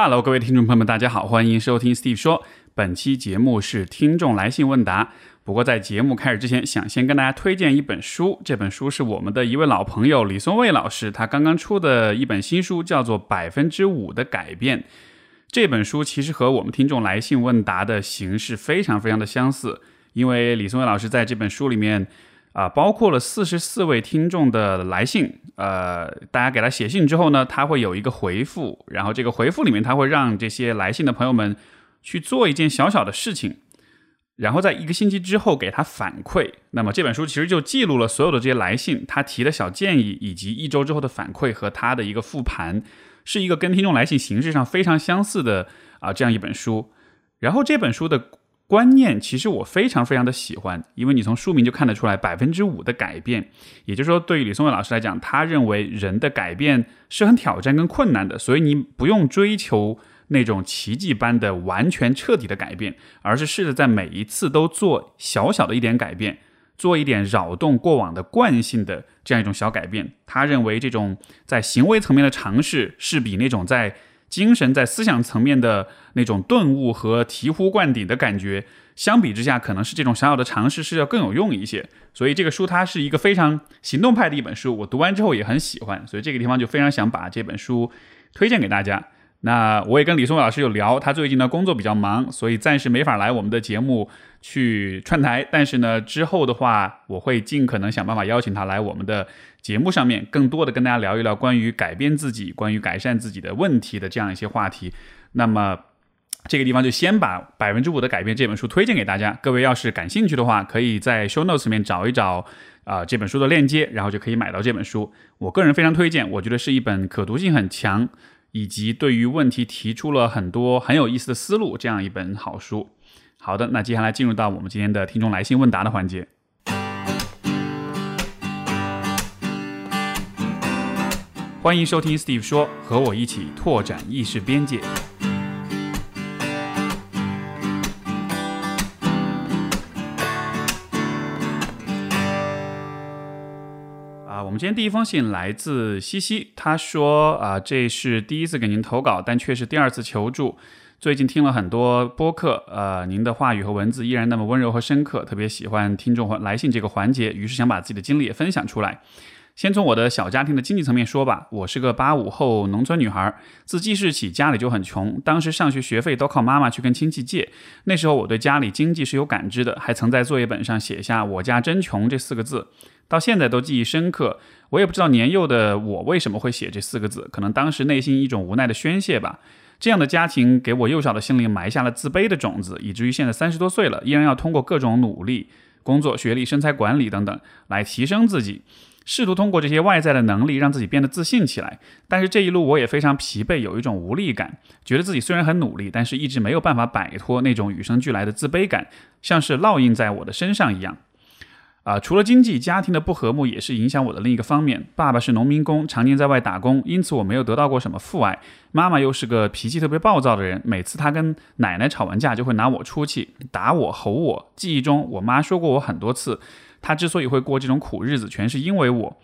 Hello，各位听众朋友们，大家好，欢迎收听 Steve 说。本期节目是听众来信问答。不过在节目开始之前，想先跟大家推荐一本书。这本书是我们的一位老朋友李松蔚老师，他刚刚出的一本新书，叫做《百分之五的改变》。这本书其实和我们听众来信问答的形式非常非常的相似，因为李松蔚老师在这本书里面。啊，包括了四十四位听众的来信，呃，大家给他写信之后呢，他会有一个回复，然后这个回复里面他会让这些来信的朋友们去做一件小小的事情，然后在一个星期之后给他反馈。那么这本书其实就记录了所有的这些来信，他提的小建议，以及一周之后的反馈和他的一个复盘，是一个跟听众来信形式上非常相似的啊这样一本书。然后这本书的。观念其实我非常非常的喜欢，因为你从书名就看得出来百分之五的改变，也就是说，对于李松蔚老师来讲，他认为人的改变是很挑战跟困难的，所以你不用追求那种奇迹般的完全彻底的改变，而是试着在每一次都做小小的一点改变，做一点扰动过往的惯性的这样一种小改变。他认为这种在行为层面的尝试是比那种在精神在思想层面的那种顿悟和醍醐灌顶的感觉，相比之下，可能是这种小小的尝试是要更有用一些。所以这个书它是一个非常行动派的一本书，我读完之后也很喜欢，所以这个地方就非常想把这本书推荐给大家。那我也跟李松老师有聊，他最近呢工作比较忙，所以暂时没法来我们的节目去串台。但是呢，之后的话，我会尽可能想办法邀请他来我们的节目上面，更多的跟大家聊一聊关于改变自己、关于改善自己的问题的这样一些话题。那么这个地方就先把《百分之五的改变》这本书推荐给大家。各位要是感兴趣的话，可以在 Show Notes 里面找一找啊这本书的链接，然后就可以买到这本书。我个人非常推荐，我觉得是一本可读性很强。以及对于问题提出了很多很有意思的思路，这样一本好书。好的，那接下来进入到我们今天的听众来信问答的环节。欢迎收听 Steve 说，和我一起拓展意识边界。我们今天第一封信来自西西，他说啊，这是第一次给您投稿，但却是第二次求助。最近听了很多播客，呃，您的话语和文字依然那么温柔和深刻，特别喜欢听众来信这个环节，于是想把自己的经历也分享出来。先从我的小家庭的经济层面说吧，我是个八五后农村女孩，自记事起家里就很穷，当时上学学费都靠妈妈去跟亲戚借。那时候我对家里经济是有感知的，还曾在作业本上写下“我家真穷”这四个字，到现在都记忆深刻。我也不知道年幼的我为什么会写这四个字，可能当时内心一种无奈的宣泄吧。这样的家庭给我幼小的心灵埋下了自卑的种子，以至于现在三十多岁了，依然要通过各种努力、工作、学历、身材管理等等来提升自己。试图通过这些外在的能力让自己变得自信起来，但是这一路我也非常疲惫，有一种无力感，觉得自己虽然很努力，但是一直没有办法摆脱那种与生俱来的自卑感，像是烙印在我的身上一样。啊，除了经济，家庭的不和睦也是影响我的另一个方面。爸爸是农民工，常年在外打工，因此我没有得到过什么父爱。妈妈又是个脾气特别暴躁的人，每次她跟奶奶吵完架，就会拿我出气，打我、吼我。记忆中，我妈说过我很多次。她之所以会过这种苦日子，全是因为我，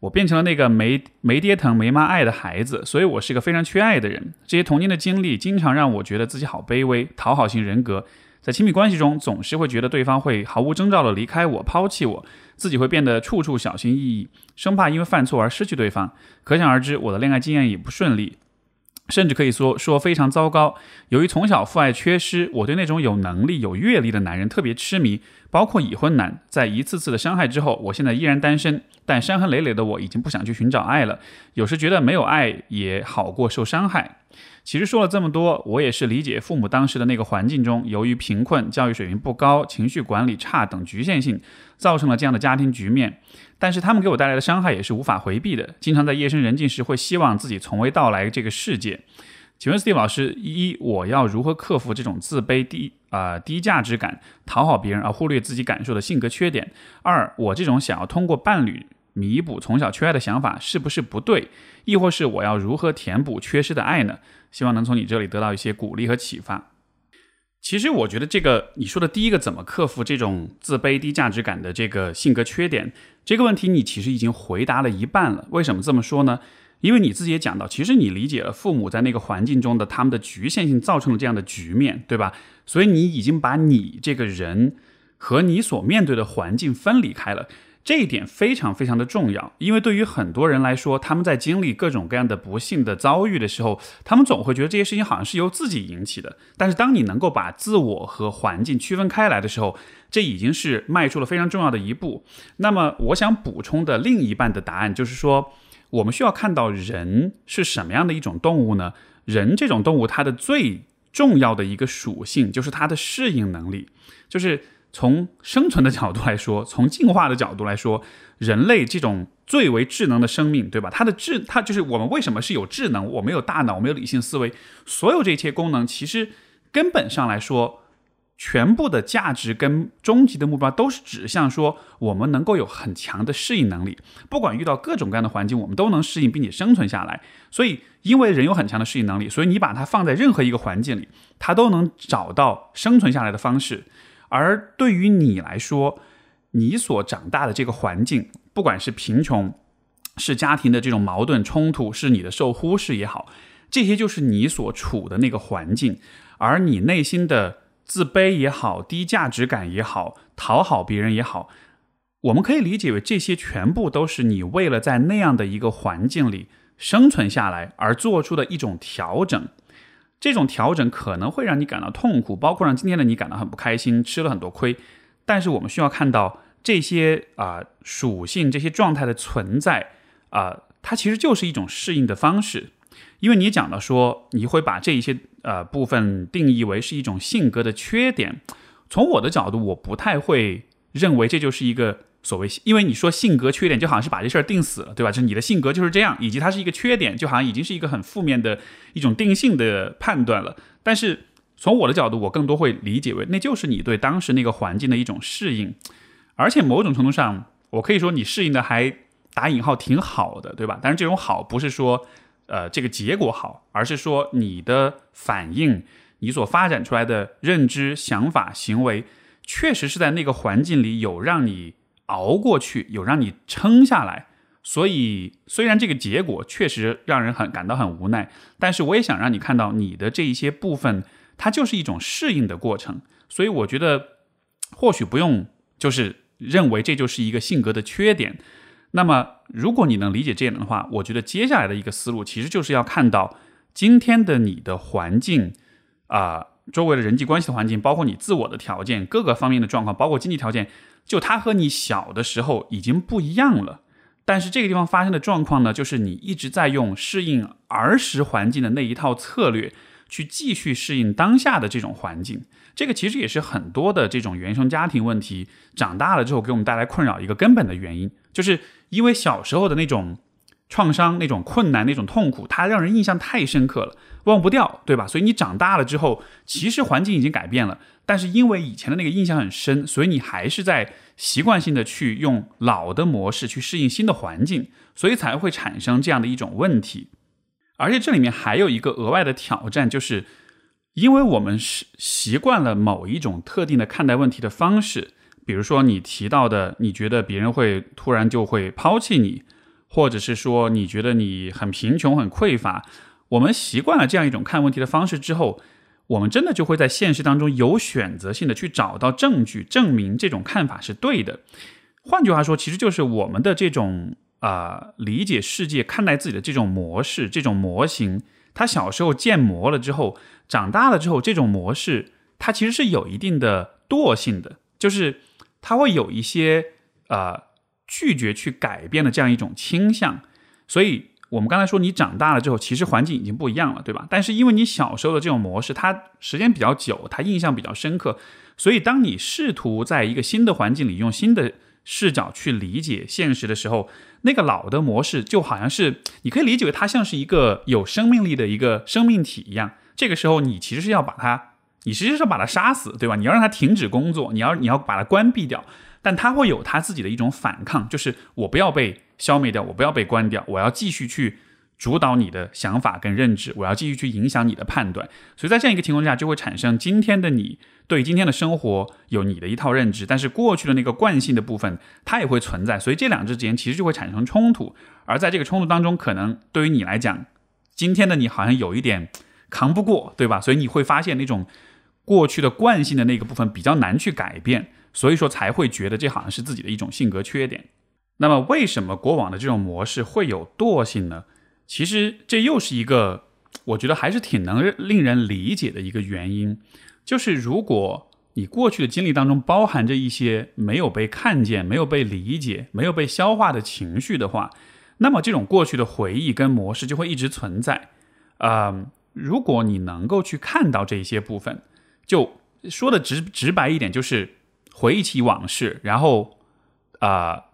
我变成了那个没没爹疼、没妈爱的孩子，所以我是一个非常缺爱的人。这些童年的经历，经常让我觉得自己好卑微，讨好型人格，在亲密关系中总是会觉得对方会毫无征兆的离开我、抛弃我，自己会变得处处小心翼翼，生怕因为犯错而失去对方。可想而知，我的恋爱经验也不顺利。甚至可以说说非常糟糕。由于从小父爱缺失，我对那种有能力、有阅历的男人特别痴迷，包括已婚男。在一次次的伤害之后，我现在依然单身，但伤痕累累的我已经不想去寻找爱了。有时觉得没有爱也好过受伤害。其实说了这么多，我也是理解父母当时的那个环境中，由于贫困、教育水平不高、情绪管理差等局限性，造成了这样的家庭局面。但是他们给我带来的伤害也是无法回避的。经常在夜深人静时，会希望自己从未到来这个世界。请问 Steve 老师，一我要如何克服这种自卑、低啊低价值感、讨好别人而忽略自己感受的性格缺点？二我这种想要通过伴侣弥补从小缺爱的想法是不是不对？亦或是我要如何填补缺失的爱呢？希望能从你这里得到一些鼓励和启发。其实我觉得这个你说的第一个怎么克服这种自卑低价值感的这个性格缺点这个问题，你其实已经回答了一半了。为什么这么说呢？因为你自己也讲到，其实你理解了父母在那个环境中的他们的局限性造成了这样的局面，对吧？所以你已经把你这个人和你所面对的环境分离开了。这一点非常非常的重要，因为对于很多人来说，他们在经历各种各样的不幸的遭遇的时候，他们总会觉得这些事情好像是由自己引起的。但是，当你能够把自我和环境区分开来的时候，这已经是迈出了非常重要的一步。那么，我想补充的另一半的答案就是说，我们需要看到人是什么样的一种动物呢？人这种动物，它的最重要的一个属性就是它的适应能力，就是。从生存的角度来说，从进化的角度来说，人类这种最为智能的生命，对吧？它的智，它就是我们为什么是有智能？我们有大脑，我们有理性思维，所有这些功能，其实根本上来说，全部的价值跟终极的目标都是指向说，我们能够有很强的适应能力，不管遇到各种各样的环境，我们都能适应并且生存下来。所以，因为人有很强的适应能力，所以你把它放在任何一个环境里，它都能找到生存下来的方式。而对于你来说，你所长大的这个环境，不管是贫穷，是家庭的这种矛盾冲突，是你的受忽视也好，这些就是你所处的那个环境。而你内心的自卑也好，低价值感也好，讨好别人也好，我们可以理解为这些全部都是你为了在那样的一个环境里生存下来而做出的一种调整。这种调整可能会让你感到痛苦，包括让今天的你感到很不开心，吃了很多亏。但是我们需要看到这些啊属性、这些状态的存在啊，它其实就是一种适应的方式。因为你讲到说，你会把这一些呃部分定义为是一种性格的缺点。从我的角度，我不太会认为这就是一个。所谓，因为你说性格缺点，就好像是把这事儿定死了，对吧？就是你的性格就是这样，以及它是一个缺点，就好像已经是一个很负面的一种定性的判断了。但是从我的角度，我更多会理解为，那就是你对当时那个环境的一种适应，而且某种程度上，我可以说你适应的还打引号挺好的，对吧？但是这种好不是说，呃，这个结果好，而是说你的反应，你所发展出来的认知、想法、行为，确实是在那个环境里有让你。熬过去，有让你撑下来，所以虽然这个结果确实让人很感到很无奈，但是我也想让你看到你的这一些部分，它就是一种适应的过程。所以我觉得，或许不用就是认为这就是一个性格的缺点。那么，如果你能理解这样的话，我觉得接下来的一个思路其实就是要看到今天的你的环境啊，周围的人际关系的环境，包括你自我的条件，各个方面的状况，包括经济条件。就他和你小的时候已经不一样了，但是这个地方发生的状况呢，就是你一直在用适应儿时环境的那一套策略，去继续适应当下的这种环境。这个其实也是很多的这种原生家庭问题长大了之后给我们带来困扰一个根本的原因，就是因为小时候的那种创伤、那种困难、那种痛苦，它让人印象太深刻了，忘不掉，对吧？所以你长大了之后，其实环境已经改变了。但是因为以前的那个印象很深，所以你还是在习惯性的去用老的模式去适应新的环境，所以才会产生这样的一种问题。而且这里面还有一个额外的挑战，就是因为我们是习惯了某一种特定的看待问题的方式，比如说你提到的，你觉得别人会突然就会抛弃你，或者是说你觉得你很贫穷很匮乏，我们习惯了这样一种看问题的方式之后。我们真的就会在现实当中有选择性的去找到证据，证明这种看法是对的。换句话说，其实就是我们的这种啊理解世界、看待自己的这种模式、这种模型，他小时候建模了之后，长大了之后，这种模式它其实是有一定的惰性的，就是它会有一些呃拒绝去改变的这样一种倾向，所以。我们刚才说，你长大了之后，其实环境已经不一样了，对吧？但是因为你小时候的这种模式，它时间比较久，它印象比较深刻，所以当你试图在一个新的环境里用新的视角去理解现实的时候，那个老的模式就好像是你可以理解为它像是一个有生命力的一个生命体一样。这个时候，你其实是要把它，你实际上把它杀死，对吧？你要让它停止工作，你要你要把它关闭掉，但它会有它自己的一种反抗，就是我不要被。消灭掉我，不要被关掉，我要继续去主导你的想法跟认知，我要继续去影响你的判断，所以在这样一个情况下，就会产生今天的你对今天的生活有你的一套认知，但是过去的那个惯性的部分它也会存在，所以这两者之间其实就会产生冲突，而在这个冲突当中，可能对于你来讲，今天的你好像有一点扛不过，对吧？所以你会发现那种过去的惯性的那个部分比较难去改变，所以说才会觉得这好像是自己的一种性格缺点。那么为什么过往的这种模式会有惰性呢？其实这又是一个，我觉得还是挺能令人理解的一个原因，就是如果你过去的经历当中包含着一些没有被看见、没有被理解、没有被消化的情绪的话，那么这种过去的回忆跟模式就会一直存在。啊，如果你能够去看到这些部分，就说的直直白一点，就是回忆起往事，然后啊。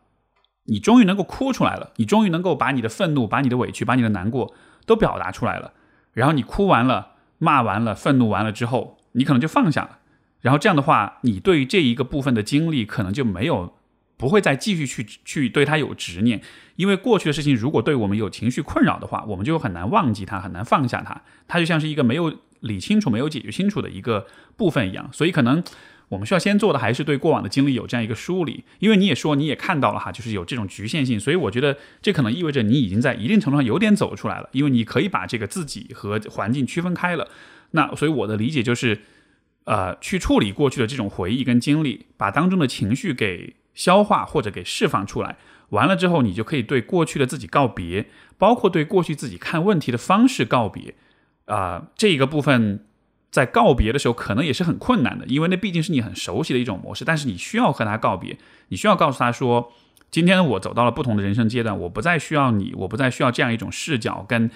你终于能够哭出来了，你终于能够把你的愤怒、把你的委屈、把你的难过都表达出来了。然后你哭完了、骂完了、愤怒完了之后，你可能就放下了。然后这样的话，你对于这一个部分的经历可能就没有不会再继续去去对它有执念，因为过去的事情如果对我们有情绪困扰的话，我们就很难忘记它，很难放下它。它就像是一个没有理清楚、没有解决清楚的一个部分一样，所以可能。我们需要先做的还是对过往的经历有这样一个梳理，因为你也说你也看到了哈，就是有这种局限性，所以我觉得这可能意味着你已经在一定程度上有点走出来了，因为你可以把这个自己和环境区分开了。那所以我的理解就是，呃，去处理过去的这种回忆跟经历，把当中的情绪给消化或者给释放出来，完了之后，你就可以对过去的自己告别，包括对过去自己看问题的方式告别。啊，这一个部分。在告别的时候，可能也是很困难的，因为那毕竟是你很熟悉的一种模式。但是你需要和他告别，你需要告诉他说：“今天我走到了不同的人生阶段，我不再需要你，我不再需要这样一种视角跟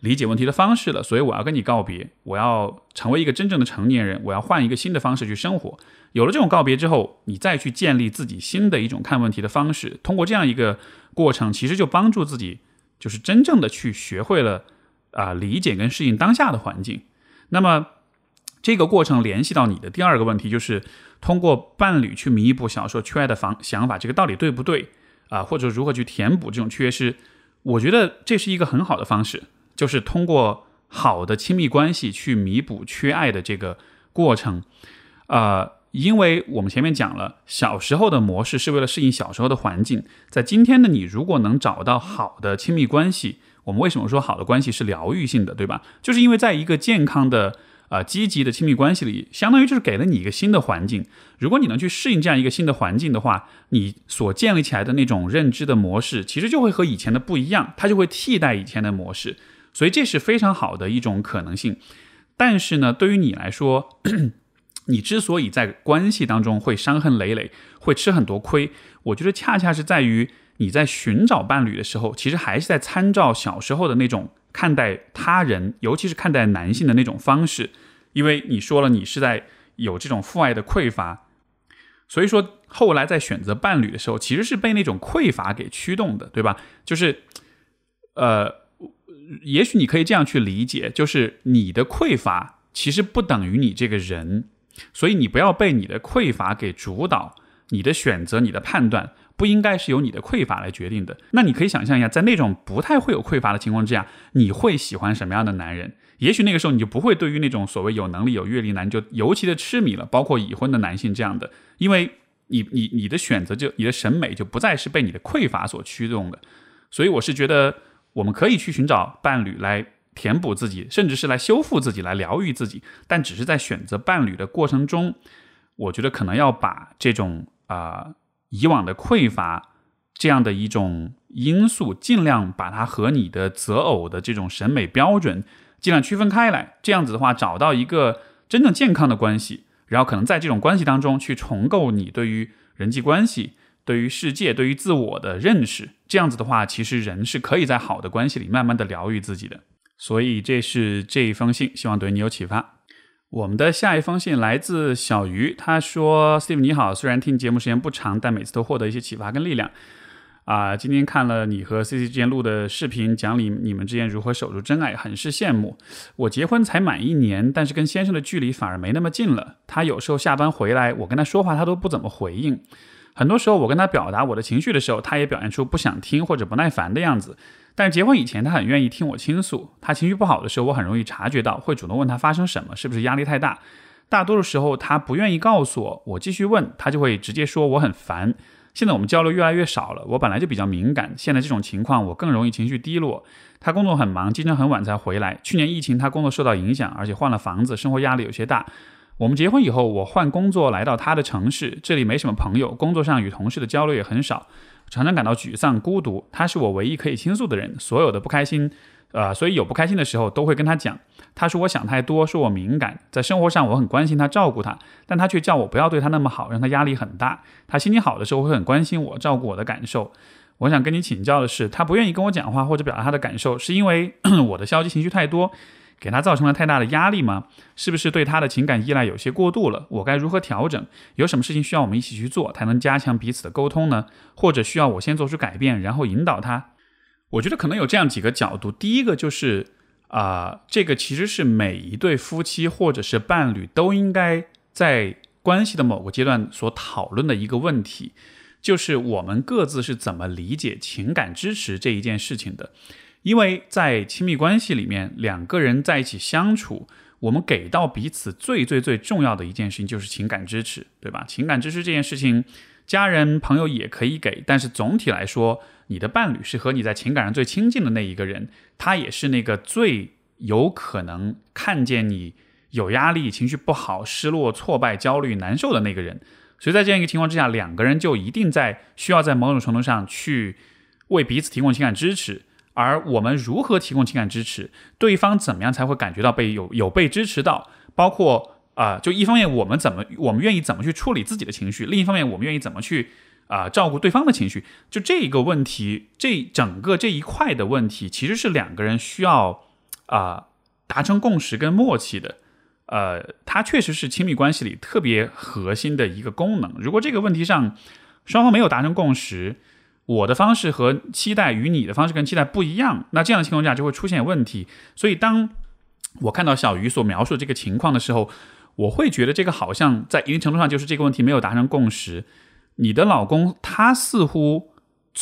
理解问题的方式了。所以我要跟你告别，我要成为一个真正的成年人，我要换一个新的方式去生活。有了这种告别之后，你再去建立自己新的一种看问题的方式。通过这样一个过程，其实就帮助自己，就是真正的去学会了啊理解跟适应当下的环境。那么。这个过程联系到你的第二个问题，就是通过伴侣去弥补小时候缺爱的方想法，这个到底对不对啊？或者如何去填补这种缺失？我觉得这是一个很好的方式，就是通过好的亲密关系去弥补缺爱的这个过程。呃，因为我们前面讲了，小时候的模式是为了适应小时候的环境，在今天的你，如果能找到好的亲密关系，我们为什么说好的关系是疗愈性的，对吧？就是因为在一个健康的。啊，积极的亲密关系里，相当于就是给了你一个新的环境。如果你能去适应这样一个新的环境的话，你所建立起来的那种认知的模式，其实就会和以前的不一样，它就会替代以前的模式。所以这是非常好的一种可能性。但是呢，对于你来说，你之所以在关系当中会伤痕累累，会吃很多亏，我觉得恰恰是在于你在寻找伴侣的时候，其实还是在参照小时候的那种看待他人，尤其是看待男性的那种方式。因为你说了，你是在有这种父爱的匮乏，所以说后来在选择伴侣的时候，其实是被那种匮乏给驱动的，对吧？就是，呃，也许你可以这样去理解，就是你的匮乏其实不等于你这个人，所以你不要被你的匮乏给主导，你的选择、你的判断不应该是由你的匮乏来决定的。那你可以想象一下，在那种不太会有匮乏的情况之下，你会喜欢什么样的男人？也许那个时候你就不会对于那种所谓有能力、有阅历男就尤其的痴迷了，包括已婚的男性这样的，因为你、你、你的选择就你的审美就不再是被你的匮乏所驱动的，所以我是觉得我们可以去寻找伴侣来填补自己，甚至是来修复自己、来疗愈自己，但只是在选择伴侣的过程中，我觉得可能要把这种啊以往的匮乏这样的一种因素，尽量把它和你的择偶的这种审美标准。尽量区分开来，这样子的话，找到一个真正健康的关系，然后可能在这种关系当中去重构你对于人际关系、对于世界、对于自我的认识。这样子的话，其实人是可以在好的关系里慢慢的疗愈自己的。所以这是这一封信，希望对你有启发。我们的下一封信来自小鱼，他说：“Steve 你好，虽然听节目时间不长，但每次都获得一些启发跟力量。”啊，今天看了你和 C C 之间录的视频，讲你你们之间如何守住真爱，很是羡慕。我结婚才满一年，但是跟先生的距离反而没那么近了。他有时候下班回来，我跟他说话，他都不怎么回应。很多时候我跟他表达我的情绪的时候，他也表现出不想听或者不耐烦的样子。但是结婚以前，他很愿意听我倾诉。他情绪不好的时候，我很容易察觉到，会主动问他发生什么，是不是压力太大。大多数时候，他不愿意告诉我，我继续问他就会直接说我很烦。现在我们交流越来越少了，我本来就比较敏感，现在这种情况我更容易情绪低落。他工作很忙，经常很晚才回来。去年疫情，他工作受到影响，而且换了房子，生活压力有些大。我们结婚以后，我换工作来到他的城市，这里没什么朋友，工作上与同事的交流也很少，常常感到沮丧、孤独。他是我唯一可以倾诉的人，所有的不开心。呃，所以有不开心的时候都会跟他讲。他说我想太多，说我敏感，在生活上我很关心他，照顾他，但他却叫我不要对他那么好，让他压力很大。他心情好的时候会很关心我，照顾我的感受。我想跟你请教的是，他不愿意跟我讲话或者表达他的感受，是因为 我的消极情绪太多，给他造成了太大的压力吗？是不是对他的情感依赖有些过度了？我该如何调整？有什么事情需要我们一起去做，才能加强彼此的沟通呢？或者需要我先做出改变，然后引导他？我觉得可能有这样几个角度。第一个就是啊，这个其实是每一对夫妻或者是伴侣都应该在关系的某个阶段所讨论的一个问题，就是我们各自是怎么理解情感支持这一件事情的。因为在亲密关系里面，两个人在一起相处，我们给到彼此最最最重要的一件事情就是情感支持，对吧？情感支持这件事情，家人朋友也可以给，但是总体来说。你的伴侣是和你在情感上最亲近的那一个人，他也是那个最有可能看见你有压力、情绪不好、失落、挫败、焦虑、难受的那个人。所以在这样一个情况之下，两个人就一定在需要在某种程度上去为彼此提供情感支持。而我们如何提供情感支持，对方怎么样才会感觉到被有有被支持到？包括啊，就一方面我们怎么我们愿意怎么去处理自己的情绪，另一方面我们愿意怎么去。啊，照顾对方的情绪，就这一个问题，这整个这一块的问题，其实是两个人需要啊达成共识跟默契的。呃，它确实是亲密关系里特别核心的一个功能。如果这个问题上双方没有达成共识，我的方式和期待与你的方式跟期待不一样，那这样的情况下就会出现问题。所以，当我看到小鱼所描述这个情况的时候，我会觉得这个好像在一定程度上就是这个问题没有达成共识。你的老公他似乎，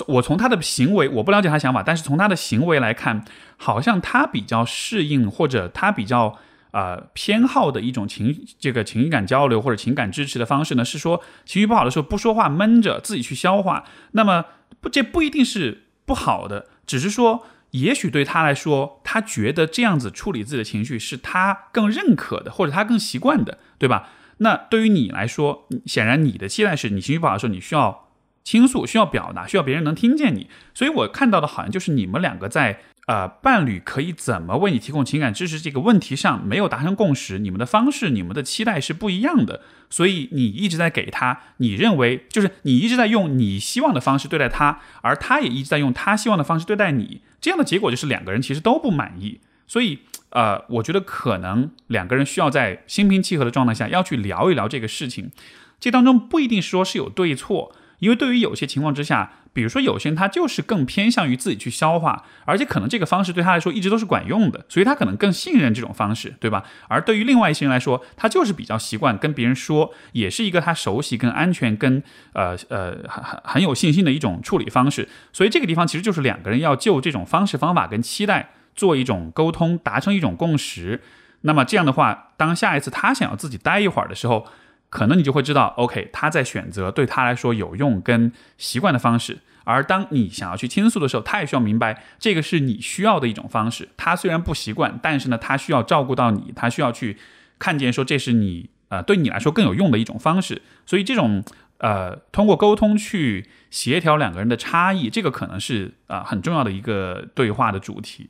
我从他的行为，我不了解他想法，但是从他的行为来看，好像他比较适应或者他比较呃偏好的一种情这个情感交流或者情感支持的方式呢，是说情绪不好的时候不说话闷着自己去消化。那么不这不一定是不好的，只是说也许对他来说，他觉得这样子处理自己的情绪是他更认可的，或者他更习惯的，对吧？那对于你来说，显然你的期待是你情绪不好的时候，你需要倾诉，需要表达，需要别人能听见你。所以我看到的好像就是你们两个在呃伴侣可以怎么为你提供情感支持这个问题上没有达成共识，你们的方式、你们的期待是不一样的。所以你一直在给他，你认为就是你一直在用你希望的方式对待他，而他也一直在用他希望的方式对待你。这样的结果就是两个人其实都不满意。所以。呃，我觉得可能两个人需要在心平气和的状态下要去聊一聊这个事情。这当中不一定说是有对错，因为对于有些情况之下，比如说有些人他就是更偏向于自己去消化，而且可能这个方式对他来说一直都是管用的，所以他可能更信任这种方式，对吧？而对于另外一些人来说，他就是比较习惯跟别人说，也是一个他熟悉、跟安全、跟呃呃很很很有信心的一种处理方式。所以这个地方其实就是两个人要就这种方式方法跟期待。做一种沟通，达成一种共识。那么这样的话，当下一次他想要自己待一会儿的时候，可能你就会知道，OK，他在选择对他来说有用跟习惯的方式。而当你想要去倾诉的时候，他也需要明白这个是你需要的一种方式。他虽然不习惯，但是呢，他需要照顾到你，他需要去看见说这是你呃对你来说更有用的一种方式。所以这种呃通过沟通去协调两个人的差异，这个可能是啊很重要的一个对话的主题。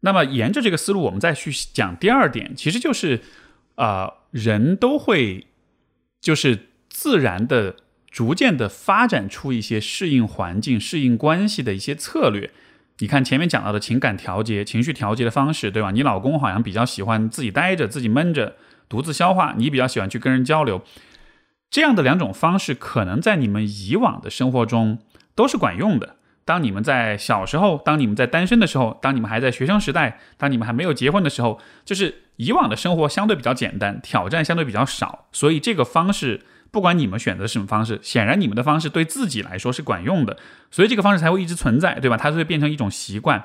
那么，沿着这个思路，我们再去讲第二点，其实就是，啊，人都会就是自然的、逐渐的发展出一些适应环境、适应关系的一些策略。你看前面讲到的情感调节、情绪调节的方式，对吧？你老公好像比较喜欢自己待着、自己闷着、独自消化，你比较喜欢去跟人交流。这样的两种方式，可能在你们以往的生活中都是管用的。当你们在小时候，当你们在单身的时候，当你们还在学生时代，当你们还没有结婚的时候，就是以往的生活相对比较简单，挑战相对比较少，所以这个方式不管你们选择什么方式，显然你们的方式对自己来说是管用的，所以这个方式才会一直存在，对吧？它就会变成一种习惯。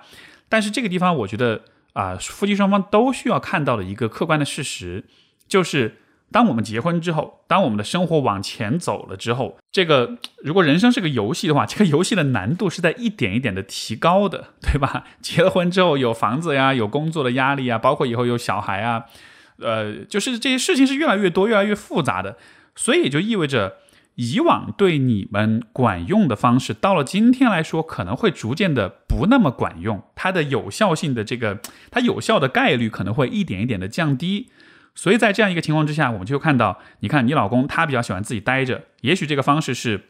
但是这个地方，我觉得啊，夫妻双方都需要看到的一个客观的事实，就是当我们结婚之后，当我们的生活往前走了之后，这个如果人生是个游戏的话，这个游戏的难度是在一点一点的提高的，对吧？结了婚之后，有房子呀，有工作的压力啊，包括以后有小孩啊，呃，就是这些事情是越来越多、越来越复杂的，所以也就意味着。以往对你们管用的方式，到了今天来说，可能会逐渐的不那么管用，它的有效性的这个，它有效的概率可能会一点一点的降低。所以在这样一个情况之下，我们就看到，你看你老公他比较喜欢自己待着，也许这个方式是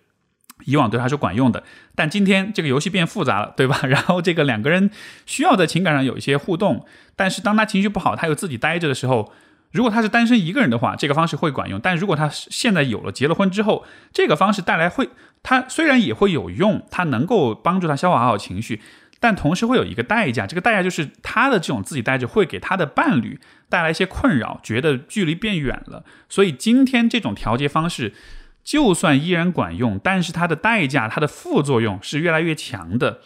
以往对他是管用的，但今天这个游戏变复杂了，对吧？然后这个两个人需要在情感上有一些互动，但是当他情绪不好，他又自己待着的时候。如果他是单身一个人的话，这个方式会管用；但如果他现在有了结了婚之后，这个方式带来会，他虽然也会有用，他能够帮助他消化好情绪，但同时会有一个代价，这个代价就是他的这种自己带着会给他的伴侣带来一些困扰，觉得距离变远了。所以今天这种调节方式，就算依然管用，但是它的代价、它的副作用是越来越强的。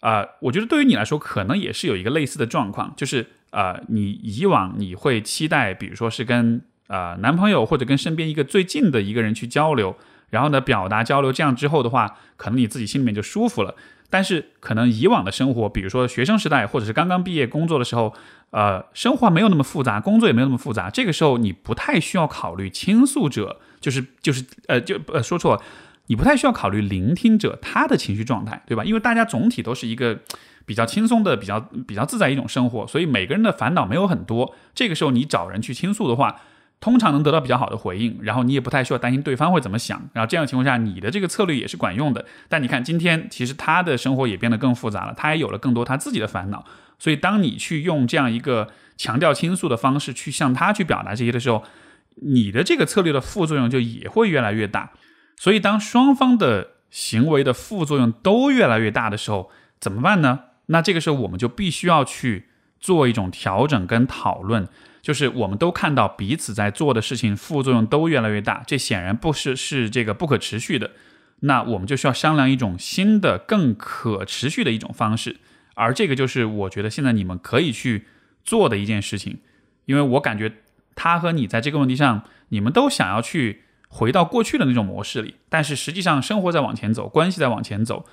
啊，我觉得对于你来说，可能也是有一个类似的状况，就是。啊，你以往你会期待，比如说是跟啊男朋友或者跟身边一个最近的一个人去交流，然后呢表达交流，这样之后的话，可能你自己心里面就舒服了。但是可能以往的生活，比如说学生时代或者是刚刚毕业工作的时候，呃，生活没有那么复杂，工作也没有那么复杂，这个时候你不太需要考虑倾诉者，就是就是呃就呃说错，你不太需要考虑聆听者他的情绪状态，对吧？因为大家总体都是一个。比较轻松的、比较比较自在一种生活，所以每个人的烦恼没有很多。这个时候你找人去倾诉的话，通常能得到比较好的回应，然后你也不太需要担心对方会怎么想。然后这样的情况下，你的这个策略也是管用的。但你看，今天其实他的生活也变得更复杂了，他也有了更多他自己的烦恼。所以当你去用这样一个强调倾诉的方式去向他去表达这些的时候，你的这个策略的副作用就也会越来越大。所以当双方的行为的副作用都越来越大的时候，怎么办呢？那这个时候我们就必须要去做一种调整跟讨论，就是我们都看到彼此在做的事情副作用都越来越大，这显然不是是这个不可持续的。那我们就需要商量一种新的、更可持续的一种方式，而这个就是我觉得现在你们可以去做的一件事情，因为我感觉他和你在这个问题上，你们都想要去回到过去的那种模式里，但是实际上生活在往前走，关系在往前走。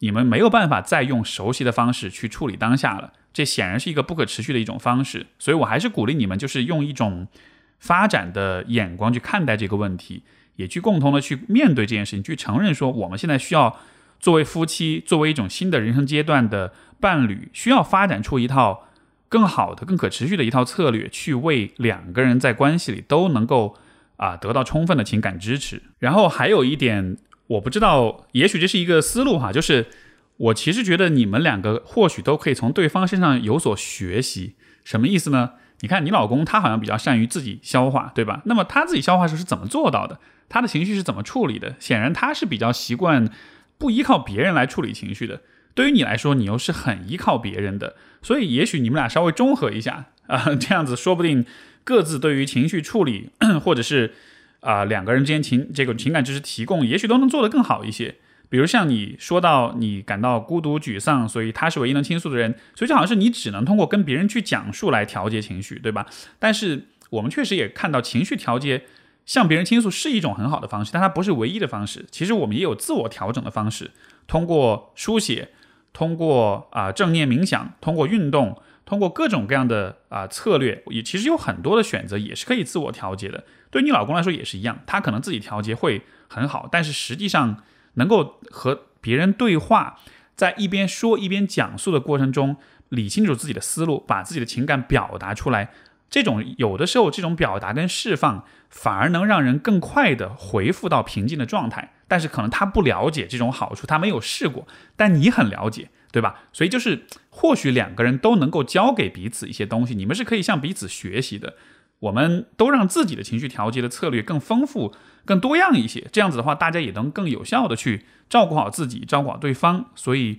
你们没有办法再用熟悉的方式去处理当下了，这显然是一个不可持续的一种方式。所以我还是鼓励你们，就是用一种发展的眼光去看待这个问题，也去共同的去面对这件事情，去承认说我们现在需要作为夫妻，作为一种新的人生阶段的伴侣，需要发展出一套更好的、更可持续的一套策略，去为两个人在关系里都能够啊得到充分的情感支持。然后还有一点。我不知道，也许这是一个思路哈，就是我其实觉得你们两个或许都可以从对方身上有所学习。什么意思呢？你看你老公他好像比较善于自己消化，对吧？那么他自己消化时是怎么做到的？他的情绪是怎么处理的？显然他是比较习惯不依靠别人来处理情绪的。对于你来说，你又是很依靠别人的，所以也许你们俩稍微中和一下啊，这样子说不定各自对于情绪处理 或者是。啊，两个人之间情这个情感知识提供，也许都能做得更好一些。比如像你说到你感到孤独沮丧，所以他是唯一能倾诉的人，所以就好像是你只能通过跟别人去讲述来调节情绪，对吧？但是我们确实也看到情绪调节，向别人倾诉是一种很好的方式，但它不是唯一的方式。其实我们也有自我调整的方式，通过书写，通过啊正念冥想，通过运动，通过各种各样的啊策略，也其实有很多的选择，也是可以自我调节的。对你老公来说也是一样，他可能自己调节会很好，但是实际上能够和别人对话，在一边说一边讲述的过程中，理清楚自己的思路，把自己的情感表达出来，这种有的时候这种表达跟释放，反而能让人更快的回复到平静的状态。但是可能他不了解这种好处，他没有试过，但你很了解，对吧？所以就是或许两个人都能够教给彼此一些东西，你们是可以向彼此学习的。我们都让自己的情绪调节的策略更丰富、更多样一些，这样子的话，大家也能更有效的去照顾好自己、照顾好对方。所以，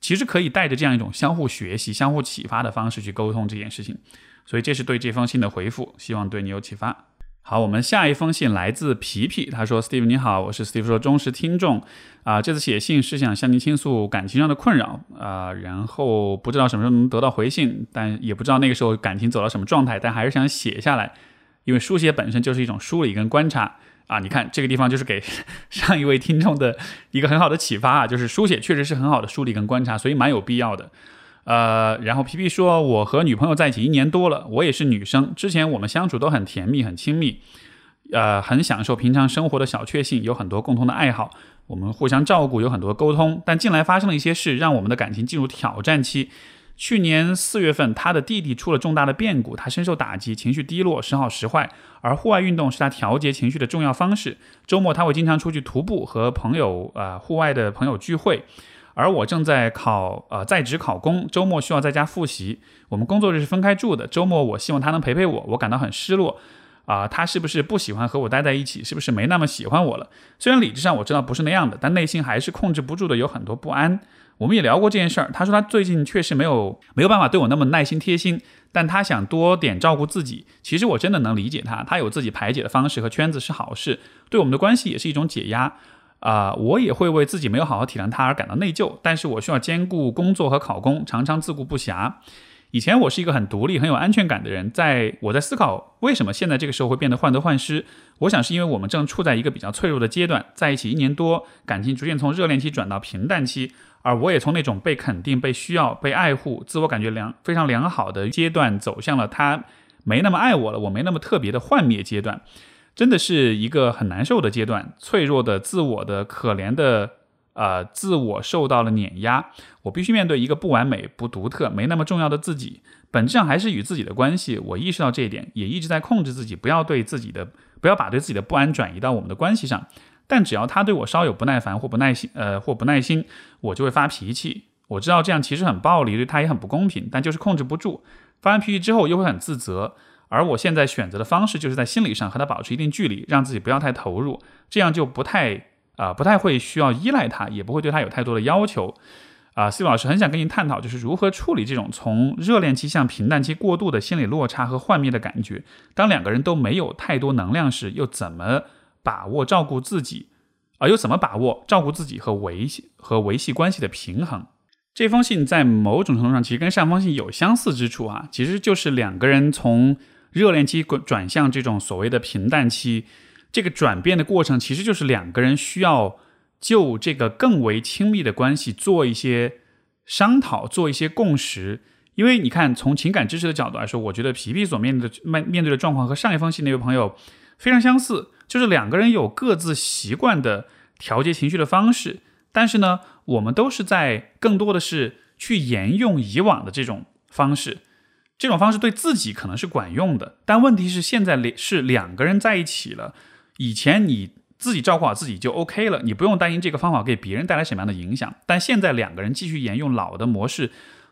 其实可以带着这样一种相互学习、相互启发的方式去沟通这件事情。所以，这是对这封信的回复，希望对你有启发。好，我们下一封信来自皮皮，他说：“Steve 你好，我是 Steve 说忠实听众啊，这次写信是想向您倾诉感情上的困扰啊，然后不知道什么时候能得到回信，但也不知道那个时候感情走到什么状态，但还是想写下来，因为书写本身就是一种梳理跟观察啊。你看这个地方就是给上一位听众的一个很好的启发啊，就是书写确实是很好的梳理跟观察，所以蛮有必要的。”呃，然后皮皮说，我和女朋友在一起一年多了，我也是女生。之前我们相处都很甜蜜，很亲密，呃，很享受平常生活的小确幸，有很多共同的爱好，我们互相照顾，有很多沟通。但近来发生了一些事，让我们的感情进入挑战期。去年四月份，他的弟弟出了重大的变故，他深受打击，情绪低落，时好时坏。而户外运动是他调节情绪的重要方式。周末他会经常出去徒步，和朋友呃户外的朋友聚会。而我正在考，呃，在职考公，周末需要在家复习。我们工作日是分开住的，周末我希望他能陪陪我，我感到很失落。啊，他是不是不喜欢和我待在一起？是不是没那么喜欢我了？虽然理智上我知道不是那样的，但内心还是控制不住的有很多不安。我们也聊过这件事儿，他说他最近确实没有没有办法对我那么耐心贴心，但他想多点照顾自己。其实我真的能理解他，他有自己排解的方式和圈子是好事，对我们的关系也是一种解压。啊，我也会为自己没有好好体谅他而感到内疚，但是我需要兼顾工作和考公，常常自顾不暇。以前我是一个很独立、很有安全感的人，在我在思考为什么现在这个时候会变得患得患失。我想是因为我们正处在一个比较脆弱的阶段，在一起一年多，感情逐渐从热恋期转到平淡期，而我也从那种被肯定、被需要、被爱护、自我感觉良非常良好的阶段，走向了他没那么爱我了，我没那么特别的幻灭阶段。真的是一个很难受的阶段，脆弱的自我的可怜的呃自我受到了碾压，我必须面对一个不完美、不独特、没那么重要的自己，本质上还是与自己的关系。我意识到这一点，也一直在控制自己，不要对自己的不要把对自己的不安转移到我们的关系上。但只要他对我稍有不耐烦或不耐心，呃或不耐心，我就会发脾气。我知道这样其实很暴力，对他也很不公平，但就是控制不住。发完脾气之后又会很自责。而我现在选择的方式，就是在心理上和他保持一定距离，让自己不要太投入，这样就不太啊，不太会需要依赖他，也不会对他有太多的要求。啊，C 老师很想跟您探讨，就是如何处理这种从热恋期向平淡期过渡的心理落差和幻灭的感觉。当两个人都没有太多能量时，又怎么把握照顾自己？啊，又怎么把握照顾自己和维系和维系关系的平衡？这封信在某种程度上其实跟上封信有相似之处啊，其实就是两个人从热恋期转转向这种所谓的平淡期，这个转变的过程，其实就是两个人需要就这个更为亲密的关系做一些商讨，做一些共识。因为你看，从情感支持的角度来说，我觉得皮皮所面对的面面对的状况和上一封信那位朋友非常相似，就是两个人有各自习惯的调节情绪的方式，但是呢，我们都是在更多的是去沿用以往的这种方式。这种方式对自己可能是管用的，但问题是现在两是两个人在一起了。以前你自己照顾好自己就 OK 了，你不用担心这个方法给别人带来什么样的影响。但现在两个人继续沿用老的模式，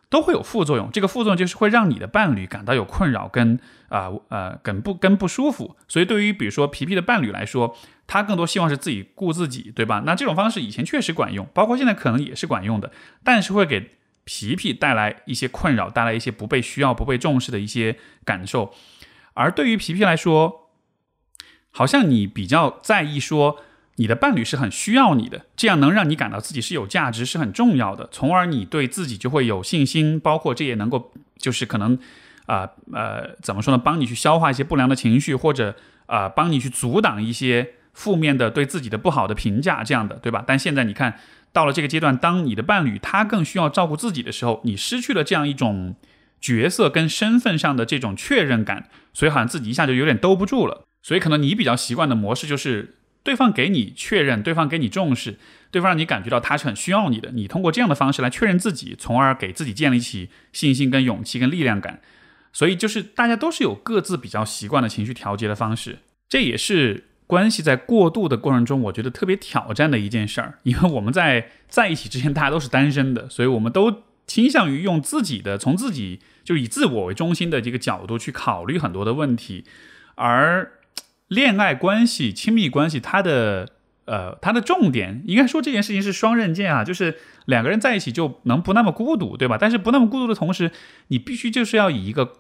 都会有副作用。这个副作用就是会让你的伴侣感到有困扰，跟啊呃跟不跟不舒服。所以对于比如说皮皮的伴侣来说，他更多希望是自己顾自己，对吧？那这种方式以前确实管用，包括现在可能也是管用的，但是会给。皮皮带来一些困扰，带来一些不被需要、不被重视的一些感受。而对于皮皮来说，好像你比较在意说你的伴侣是很需要你的，这样能让你感到自己是有价值、是很重要的，从而你对自己就会有信心。包括这也能够就是可能啊呃怎么说呢？帮你去消化一些不良的情绪，或者啊帮你去阻挡一些负面的对自己的不好的评价，这样的对吧？但现在你看。到了这个阶段，当你的伴侣他更需要照顾自己的时候，你失去了这样一种角色跟身份上的这种确认感，所以好像自己一下就有点兜不住了。所以可能你比较习惯的模式就是，对方给你确认，对方给你重视，对方让你感觉到他是很需要你的，你通过这样的方式来确认自己，从而给自己建立起信心、跟勇气、跟力量感。所以就是大家都是有各自比较习惯的情绪调节的方式，这也是。关系在过渡的过程中，我觉得特别挑战的一件事儿，因为我们在在一起之前，大家都是单身的，所以我们都倾向于用自己的，从自己就以自我为中心的这个角度去考虑很多的问题。而恋爱关系、亲密关系，它的呃，它的重点应该说这件事情是双刃剑啊，就是两个人在一起就能不那么孤独，对吧？但是不那么孤独的同时，你必须就是要以一个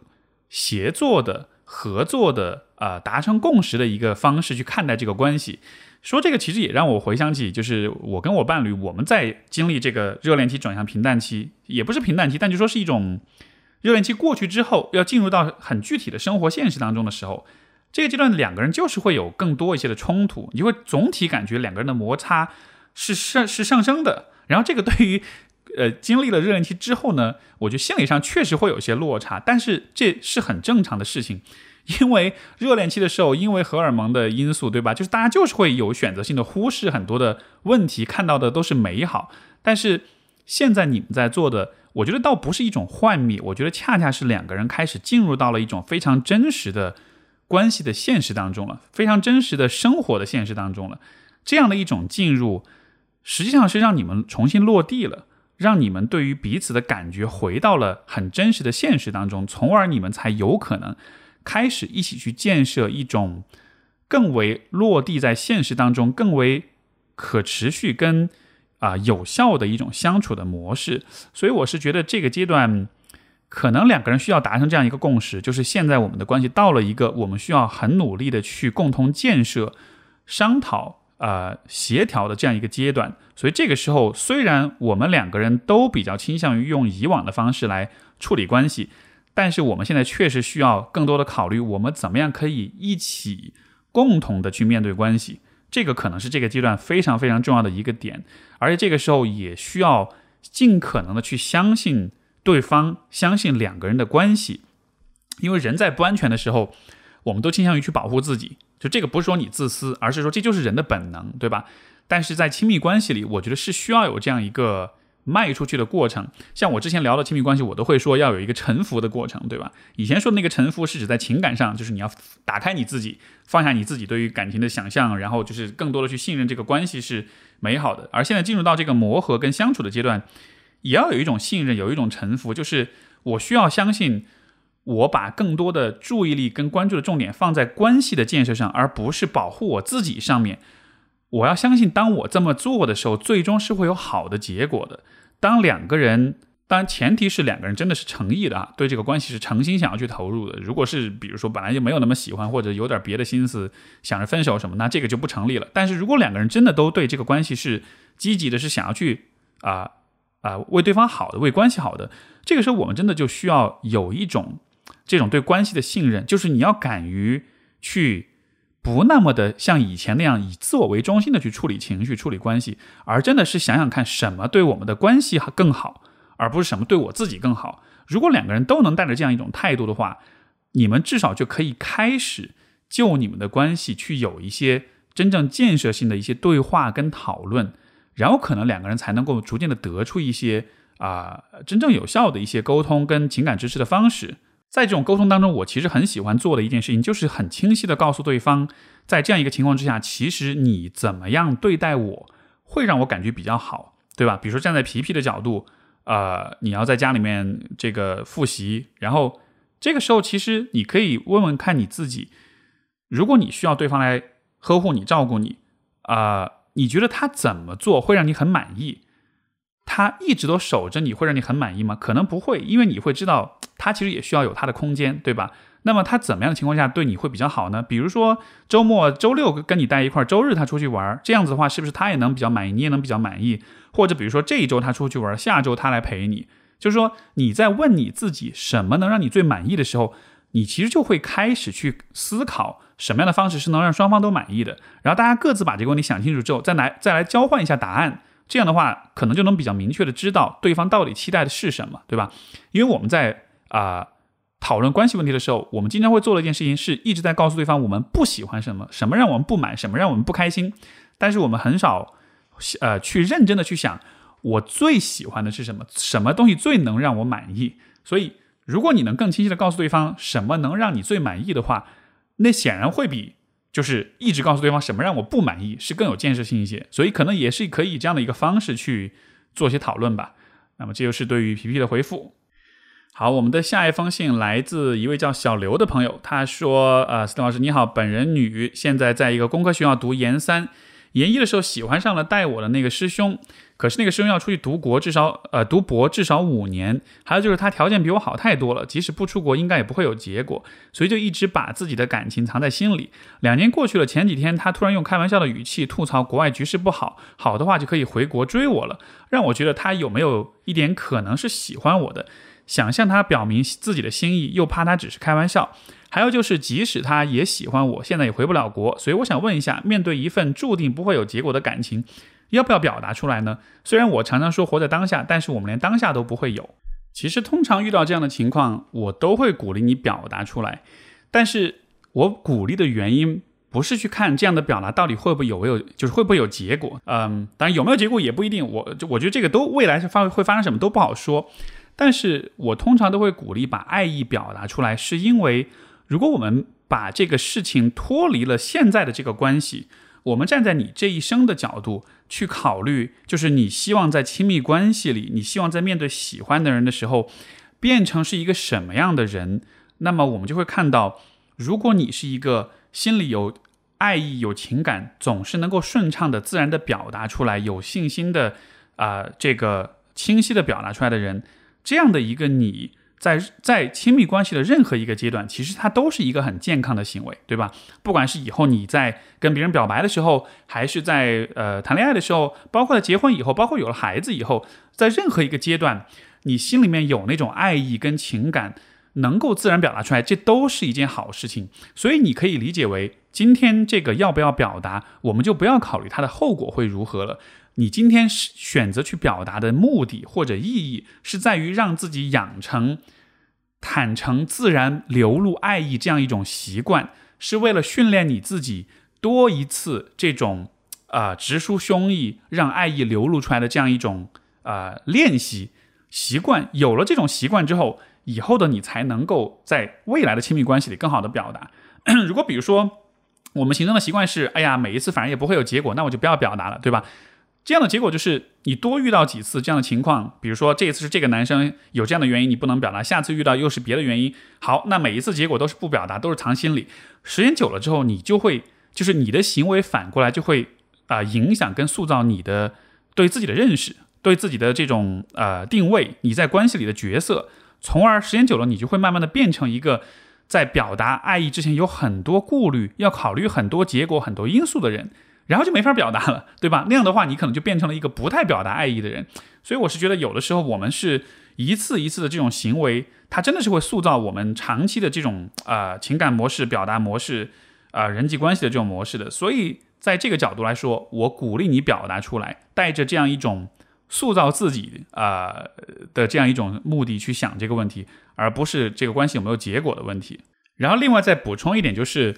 协作的。合作的啊，达成共识的一个方式去看待这个关系。说这个其实也让我回想起，就是我跟我伴侣，我们在经历这个热恋期转向平淡期，也不是平淡期，但就说是一种热恋期过去之后，要进入到很具体的生活现实当中的时候，这个阶段两个人就是会有更多一些的冲突，你会总体感觉两个人的摩擦是上是上升的。然后这个对于呃经历了热恋期之后呢，我觉得心理上确实会有些落差，但是这是很正常的事情。因为热恋期的时候，因为荷尔蒙的因素，对吧？就是大家就是会有选择性的忽视很多的问题，看到的都是美好。但是现在你们在做的，我觉得倒不是一种幻灭，我觉得恰恰是两个人开始进入到了一种非常真实的关系的现实当中了，非常真实的生活的现实当中了。这样的一种进入，实际上是让你们重新落地了，让你们对于彼此的感觉回到了很真实的现实当中，从而你们才有可能。开始一起去建设一种更为落地在现实当中、更为可持续跟啊有效的一种相处的模式。所以我是觉得这个阶段可能两个人需要达成这样一个共识，就是现在我们的关系到了一个我们需要很努力的去共同建设、商讨、呃协调的这样一个阶段。所以这个时候，虽然我们两个人都比较倾向于用以往的方式来处理关系。但是我们现在确实需要更多的考虑，我们怎么样可以一起共同的去面对关系，这个可能是这个阶段非常非常重要的一个点，而且这个时候也需要尽可能的去相信对方，相信两个人的关系，因为人在不安全的时候，我们都倾向于去保护自己，就这个不是说你自私，而是说这就是人的本能，对吧？但是在亲密关系里，我觉得是需要有这样一个。迈出去的过程，像我之前聊的亲密关系，我都会说要有一个臣服的过程，对吧？以前说的那个臣服是指在情感上，就是你要打开你自己，放下你自己对于感情的想象，然后就是更多的去信任这个关系是美好的。而现在进入到这个磨合跟相处的阶段，也要有一种信任，有一种臣服，就是我需要相信，我把更多的注意力跟关注的重点放在关系的建设上，而不是保护我自己上面。我要相信，当我这么做的时候，最终是会有好的结果的。当两个人，当然前提是两个人真的是诚意的啊，对这个关系是诚心想要去投入的。如果是比如说本来就没有那么喜欢，或者有点别的心思想着分手什么，那这个就不成立了。但是如果两个人真的都对这个关系是积极的，是想要去啊啊为对方好的，为关系好的，这个时候我们真的就需要有一种这种对关系的信任，就是你要敢于去。不那么的像以前那样以自我为中心的去处理情绪、处理关系，而真的是想想看什么对我们的关系更好，而不是什么对我自己更好。如果两个人都能带着这样一种态度的话，你们至少就可以开始就你们的关系去有一些真正建设性的一些对话跟讨论，然后可能两个人才能够逐渐的得出一些啊真正有效的一些沟通跟情感支持的方式。在这种沟通当中，我其实很喜欢做的一件事情，就是很清晰的告诉对方，在这样一个情况之下，其实你怎么样对待我，会让我感觉比较好，对吧？比如说站在皮皮的角度，呃，你要在家里面这个复习，然后这个时候其实你可以问问看你自己，如果你需要对方来呵护你、照顾你，啊，你觉得他怎么做会让你很满意？他一直都守着你会让你很满意吗？可能不会，因为你会知道他其实也需要有他的空间，对吧？那么他怎么样的情况下对你会比较好呢？比如说周末周六跟你待一块儿，周日他出去玩，这样子的话是不是他也能比较满意，你也能比较满意？或者比如说这一周他出去玩，下周他来陪你，就是说你在问你自己什么能让你最满意的时候，你其实就会开始去思考什么样的方式是能让双方都满意的。然后大家各自把这个问题想清楚之后，再来再来交换一下答案。这样的话，可能就能比较明确的知道对方到底期待的是什么，对吧？因为我们在啊讨论关系问题的时候，我们经常会做的一件事情，是一直在告诉对方我们不喜欢什么，什么让我们不满，什么让我们不开心。但是我们很少呃去认真的去想，我最喜欢的是什么，什么东西最能让我满意。所以，如果你能更清晰的告诉对方什么能让你最满意的话，那显然会比。就是一直告诉对方什么让我不满意是更有建设性一些，所以可能也是可以这样的一个方式去做些讨论吧。那么这就是对于皮皮的回复。好，我们的下一封信来自一位叫小刘的朋友，他说：“呃，斯特老师你好，本人女，现在在一个工科学校读研三，研一的时候喜欢上了带我的那个师兄，可是那个师兄要出去读国，至少呃读博至少五年，还有就是他条件比我好太多了，即使不出国，应该也不会有结果，所以就一直把自己的感情藏在心里。两年过去了，前几天他突然用开玩笑的语气吐槽国外局势不好，好的话就可以回国追我了，让我觉得他有没有一点可能是喜欢我的，想向他表明自己的心意，又怕他只是开玩笑。还有就是，即使他也喜欢我，现在也回不了国，所以我想问一下，面对一份注定不会有结果的感情，要不要表达出来呢？虽然我常常说活在当下，但是我们连当下都不会有。其实通常遇到这样的情况，我都会鼓励你表达出来，但是我鼓励的原因不是去看这样的表达到底会不会有没有，就是会不会有结果。嗯，当然有没有结果也不一定。我我觉得这个都未来是发会发生什么都不好说，但是我通常都会鼓励把爱意表达出来，是因为。如果我们把这个事情脱离了现在的这个关系，我们站在你这一生的角度去考虑，就是你希望在亲密关系里，你希望在面对喜欢的人的时候，变成是一个什么样的人？那么我们就会看到，如果你是一个心里有爱意、有情感，总是能够顺畅的、自然的表达出来，有信心的啊，这个清晰的表达出来的人，这样的一个你。在在亲密关系的任何一个阶段，其实它都是一个很健康的行为，对吧？不管是以后你在跟别人表白的时候，还是在呃谈恋爱的时候，包括在结婚以后，包括有了孩子以后，在任何一个阶段，你心里面有那种爱意跟情感，能够自然表达出来，这都是一件好事情。所以你可以理解为，今天这个要不要表达，我们就不要考虑它的后果会如何了。你今天选择去表达的目的或者意义，是在于让自己养成坦诚、自然流露爱意这样一种习惯，是为了训练你自己多一次这种啊直抒胸臆、让爱意流露出来的这样一种啊练习习惯。有了这种习惯之后，以后的你才能够在未来的亲密关系里更好的表达。如果比如说我们形成的习惯是，哎呀，每一次反正也不会有结果，那我就不要表达了，对吧？这样的结果就是，你多遇到几次这样的情况，比如说这一次是这个男生有这样的原因你不能表达，下次遇到又是别的原因，好，那每一次结果都是不表达，都是藏心里。时间久了之后，你就会，就是你的行为反过来就会啊影响跟塑造你的对自己的认识，对自己的这种呃定位，你在关系里的角色，从而时间久了，你就会慢慢的变成一个在表达爱意之前有很多顾虑，要考虑很多结果、很多因素的人。然后就没法表达了，对吧？那样的话，你可能就变成了一个不太表达爱意的人。所以我是觉得，有的时候我们是一次一次的这种行为，它真的是会塑造我们长期的这种啊情感模式、表达模式啊人际关系的这种模式的。所以在这个角度来说，我鼓励你表达出来，带着这样一种塑造自己啊的这样一种目的去想这个问题，而不是这个关系有没有结果的问题。然后另外再补充一点，就是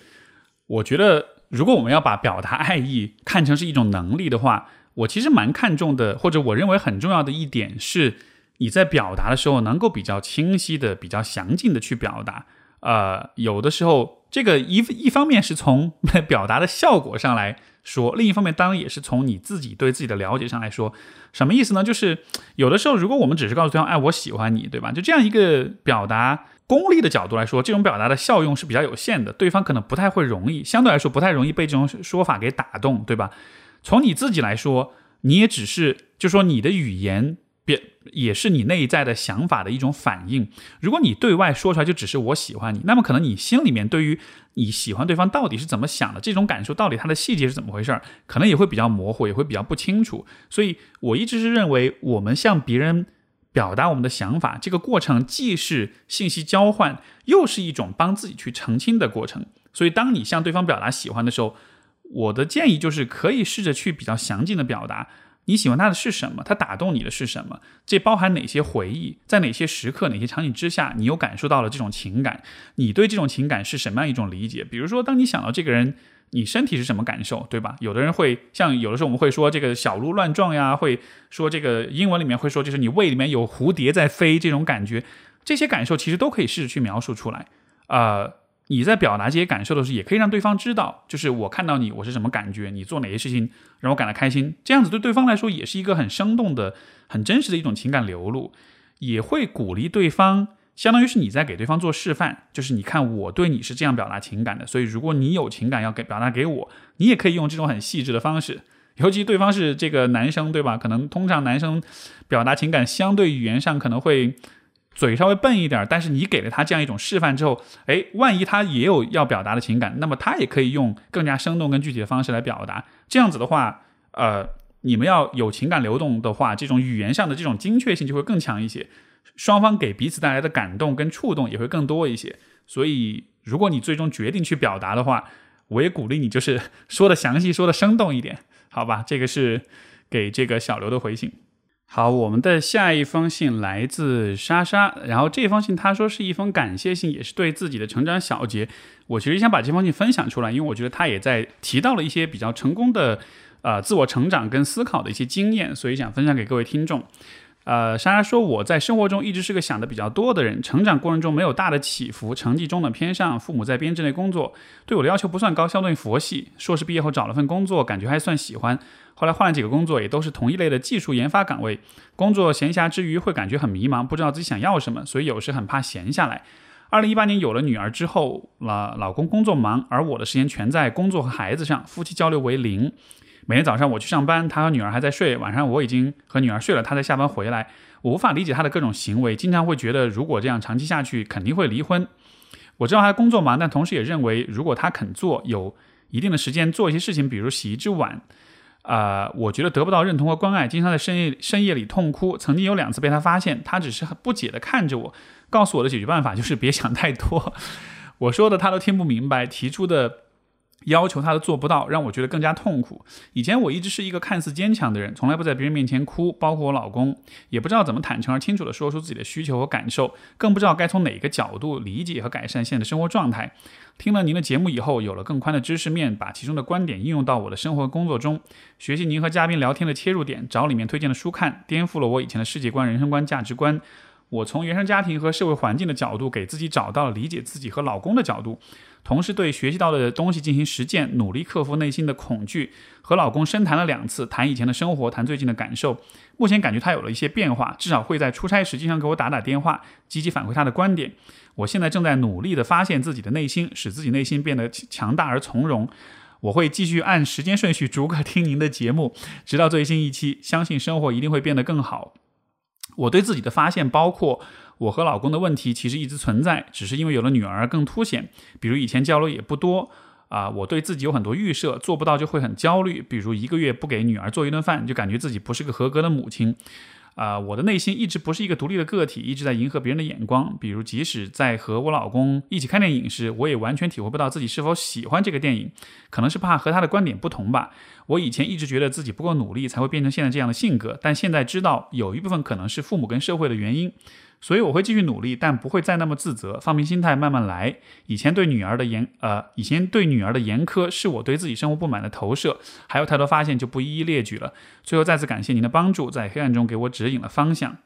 我觉得。如果我们要把表达爱意看成是一种能力的话，我其实蛮看重的，或者我认为很重要的一点是，你在表达的时候能够比较清晰的、比较详尽的去表达。呃，有的时候这个一一方面是从表达的效果上来说，另一方面当然也是从你自己对自己的了解上来说。什么意思呢？就是有的时候，如果我们只是告诉对方“哎，我喜欢你”，对吧？就这样一个表达。功利的角度来说，这种表达的效用是比较有限的，对方可能不太会容易，相对来说不太容易被这种说法给打动，对吧？从你自己来说，你也只是就说你的语言别也是你内在的想法的一种反应。如果你对外说出来就只是我喜欢你，那么可能你心里面对于你喜欢对方到底是怎么想的，这种感受到底它的细节是怎么回事儿，可能也会比较模糊，也会比较不清楚。所以我一直是认为，我们向别人。表达我们的想法，这个过程既是信息交换，又是一种帮自己去澄清的过程。所以，当你向对方表达喜欢的时候，我的建议就是可以试着去比较详尽的表达你喜欢他的是什么，他打动你的是什么，这包含哪些回忆，在哪些时刻、哪些场景之下，你又感受到了这种情感，你对这种情感是什么样一种理解？比如说，当你想到这个人。你身体是什么感受，对吧？有的人会像有的时候我们会说这个小鹿乱撞呀，会说这个英文里面会说就是你胃里面有蝴蝶在飞这种感觉，这些感受其实都可以试着去描述出来。呃，你在表达这些感受的时候，也可以让对方知道，就是我看到你我是什么感觉，你做哪些事情让我感到开心，这样子对对方来说也是一个很生动的、很真实的一种情感流露，也会鼓励对方。相当于是你在给对方做示范，就是你看我对你是这样表达情感的，所以如果你有情感要给表达给我，你也可以用这种很细致的方式。尤其对方是这个男生，对吧？可能通常男生表达情感相对语言上可能会嘴稍微笨一点，但是你给了他这样一种示范之后，诶，万一他也有要表达的情感，那么他也可以用更加生动跟具体的方式来表达。这样子的话，呃，你们要有情感流动的话，这种语言上的这种精确性就会更强一些。双方给彼此带来的感动跟触动也会更多一些，所以如果你最终决定去表达的话，我也鼓励你就是说的详细，说的生动一点，好吧？这个是给这个小刘的回信。好，我们的下一封信来自莎莎，然后这封信他说是一封感谢信，也是对自己的成长小结。我其实想把这封信分享出来，因为我觉得他也在提到了一些比较成功的呃自我成长跟思考的一些经验，所以想分享给各位听众。呃，莎莎说，我在生活中一直是个想的比较多的人，成长过程中没有大的起伏，成绩中等偏上，父母在编制内工作，对我的要求不算高，相对佛系。硕士毕业后找了份工作，感觉还算喜欢，后来换了几个工作，也都是同一类的技术研发岗位。工作闲暇之余会感觉很迷茫，不知道自己想要什么，所以有时很怕闲下来。二零一八年有了女儿之后，老老公工作忙，而我的时间全在工作和孩子上，夫妻交流为零。每天早上我去上班，他和女儿还在睡。晚上我已经和女儿睡了，他才下班回来。我无法理解他的各种行为，经常会觉得如果这样长期下去，肯定会离婚。我知道他工作忙，但同时也认为，如果他肯做，有一定的时间做一些事情，比如洗一只碗，啊，我觉得得不到认同和关爱，经常在深夜深夜里痛哭。曾经有两次被他发现，他只是很不解的看着我，告诉我的解决办法就是别想太多。我说的他都听不明白，提出的。要求他都做不到，让我觉得更加痛苦。以前我一直是一个看似坚强的人，从来不在别人面前哭，包括我老公，也不知道怎么坦诚而清楚地说出自己的需求和感受，更不知道该从哪个角度理解和改善现在的生活状态。听了您的节目以后，有了更宽的知识面，把其中的观点应用到我的生活工作中，学习您和嘉宾聊天的切入点，找里面推荐的书看，颠覆了我以前的世界观、人生观、价值观。我从原生家庭和社会环境的角度，给自己找到了理解自己和老公的角度。同时对学习到的东西进行实践，努力克服内心的恐惧。和老公深谈了两次，谈以前的生活，谈最近的感受。目前感觉他有了一些变化，至少会在出差时经常给我打打电话，积极反馈他的观点。我现在正在努力地发现自己的内心，使自己内心变得强大而从容。我会继续按时间顺序逐个听您的节目，直到最新一期。相信生活一定会变得更好。我对自己的发现包括。我和老公的问题其实一直存在，只是因为有了女儿更凸显。比如以前交流也不多啊，我对自己有很多预设，做不到就会很焦虑。比如一个月不给女儿做一顿饭，就感觉自己不是个合格的母亲。啊，我的内心一直不是一个独立的个体，一直在迎合别人的眼光。比如即使在和我老公一起看电影时，我也完全体会不到自己是否喜欢这个电影，可能是怕和他的观点不同吧。我以前一直觉得自己不够努力才会变成现在这样的性格，但现在知道有一部分可能是父母跟社会的原因。所以我会继续努力，但不会再那么自责，放平心态，慢慢来。以前对女儿的严，呃，以前对女儿的严苛，是我对自己生活不满的投射。还有太多发现，就不一一列举了。最后再次感谢您的帮助，在黑暗中给我指引了方向。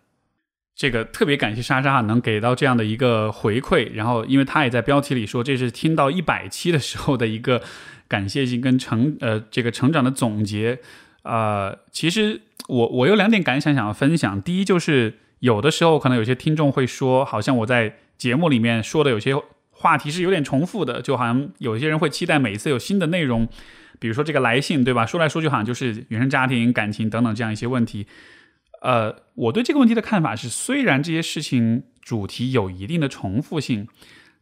这个特别感谢莎莎能给到这样的一个回馈。然后，因为她也在标题里说，这是听到一百期的时候的一个感谢性跟成，呃，这个成长的总结。呃，其实我我有两点感想想要分享。第一就是。有的时候，可能有些听众会说，好像我在节目里面说的有些话题是有点重复的，就好像有些人会期待每一次有新的内容，比如说这个来信，对吧？说来说去，好像就是原生家庭、感情等等这样一些问题。呃，我对这个问题的看法是，虽然这些事情主题有一定的重复性，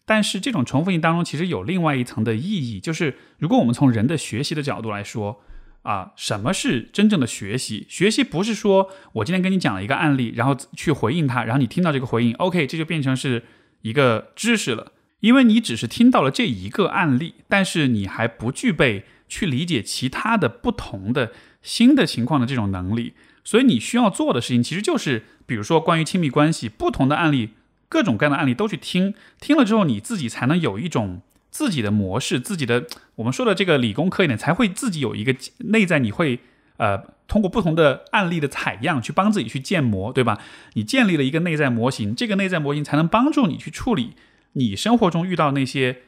但是这种重复性当中其实有另外一层的意义，就是如果我们从人的学习的角度来说。啊，什么是真正的学习？学习不是说我今天跟你讲了一个案例，然后去回应他，然后你听到这个回应，OK，这就变成是一个知识了。因为你只是听到了这一个案例，但是你还不具备去理解其他的不同的新的情况的这种能力。所以你需要做的事情，其实就是，比如说关于亲密关系不同的案例，各种各样的案例都去听，听了之后你自己才能有一种。自己的模式，自己的我们说的这个理工科一点，才会自己有一个内在，你会呃通过不同的案例的采样去帮自己去建模，对吧？你建立了一个内在模型，这个内在模型才能帮助你去处理你生活中遇到那些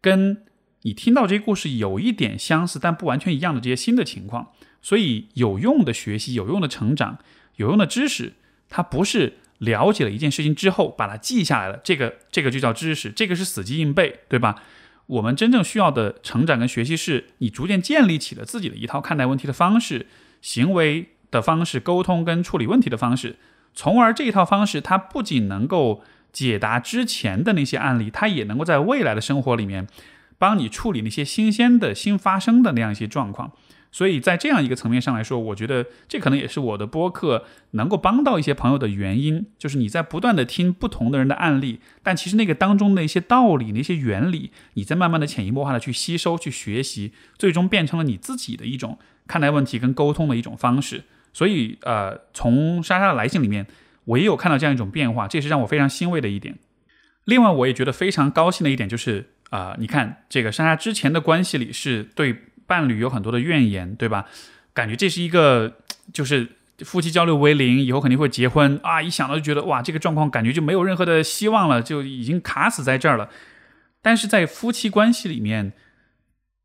跟你听到这些故事有一点相似但不完全一样的这些新的情况。所以有用的学习、有用的成长、有用的知识，它不是了解了一件事情之后，把它记下来了，这个这个就叫知识，这个是死记硬背，对吧？我们真正需要的成长跟学习，是你逐渐建立起了自己的一套看待问题的方式、行为的方式、沟通跟处理问题的方式，从而这一套方式，它不仅能够解答之前的那些案例，它也能够在未来的生活里面帮你处理那些新鲜的新发生的那样一些状况。所以在这样一个层面上来说，我觉得这可能也是我的播客能够帮到一些朋友的原因，就是你在不断的听不同的人的案例，但其实那个当中的一些道理、那些原理，你在慢慢的潜移默化的去吸收、去学习，最终变成了你自己的一种看待问题跟沟通的一种方式。所以，呃，从莎莎的来信里面，我也有看到这样一种变化，这也是让我非常欣慰的一点。另外，我也觉得非常高兴的一点就是，啊，你看这个莎莎之前的关系里是对。伴侣有很多的怨言，对吧？感觉这是一个，就是夫妻交流为零，以后肯定会结婚啊！一想到就觉得哇，这个状况感觉就没有任何的希望了，就已经卡死在这儿了。但是在夫妻关系里面，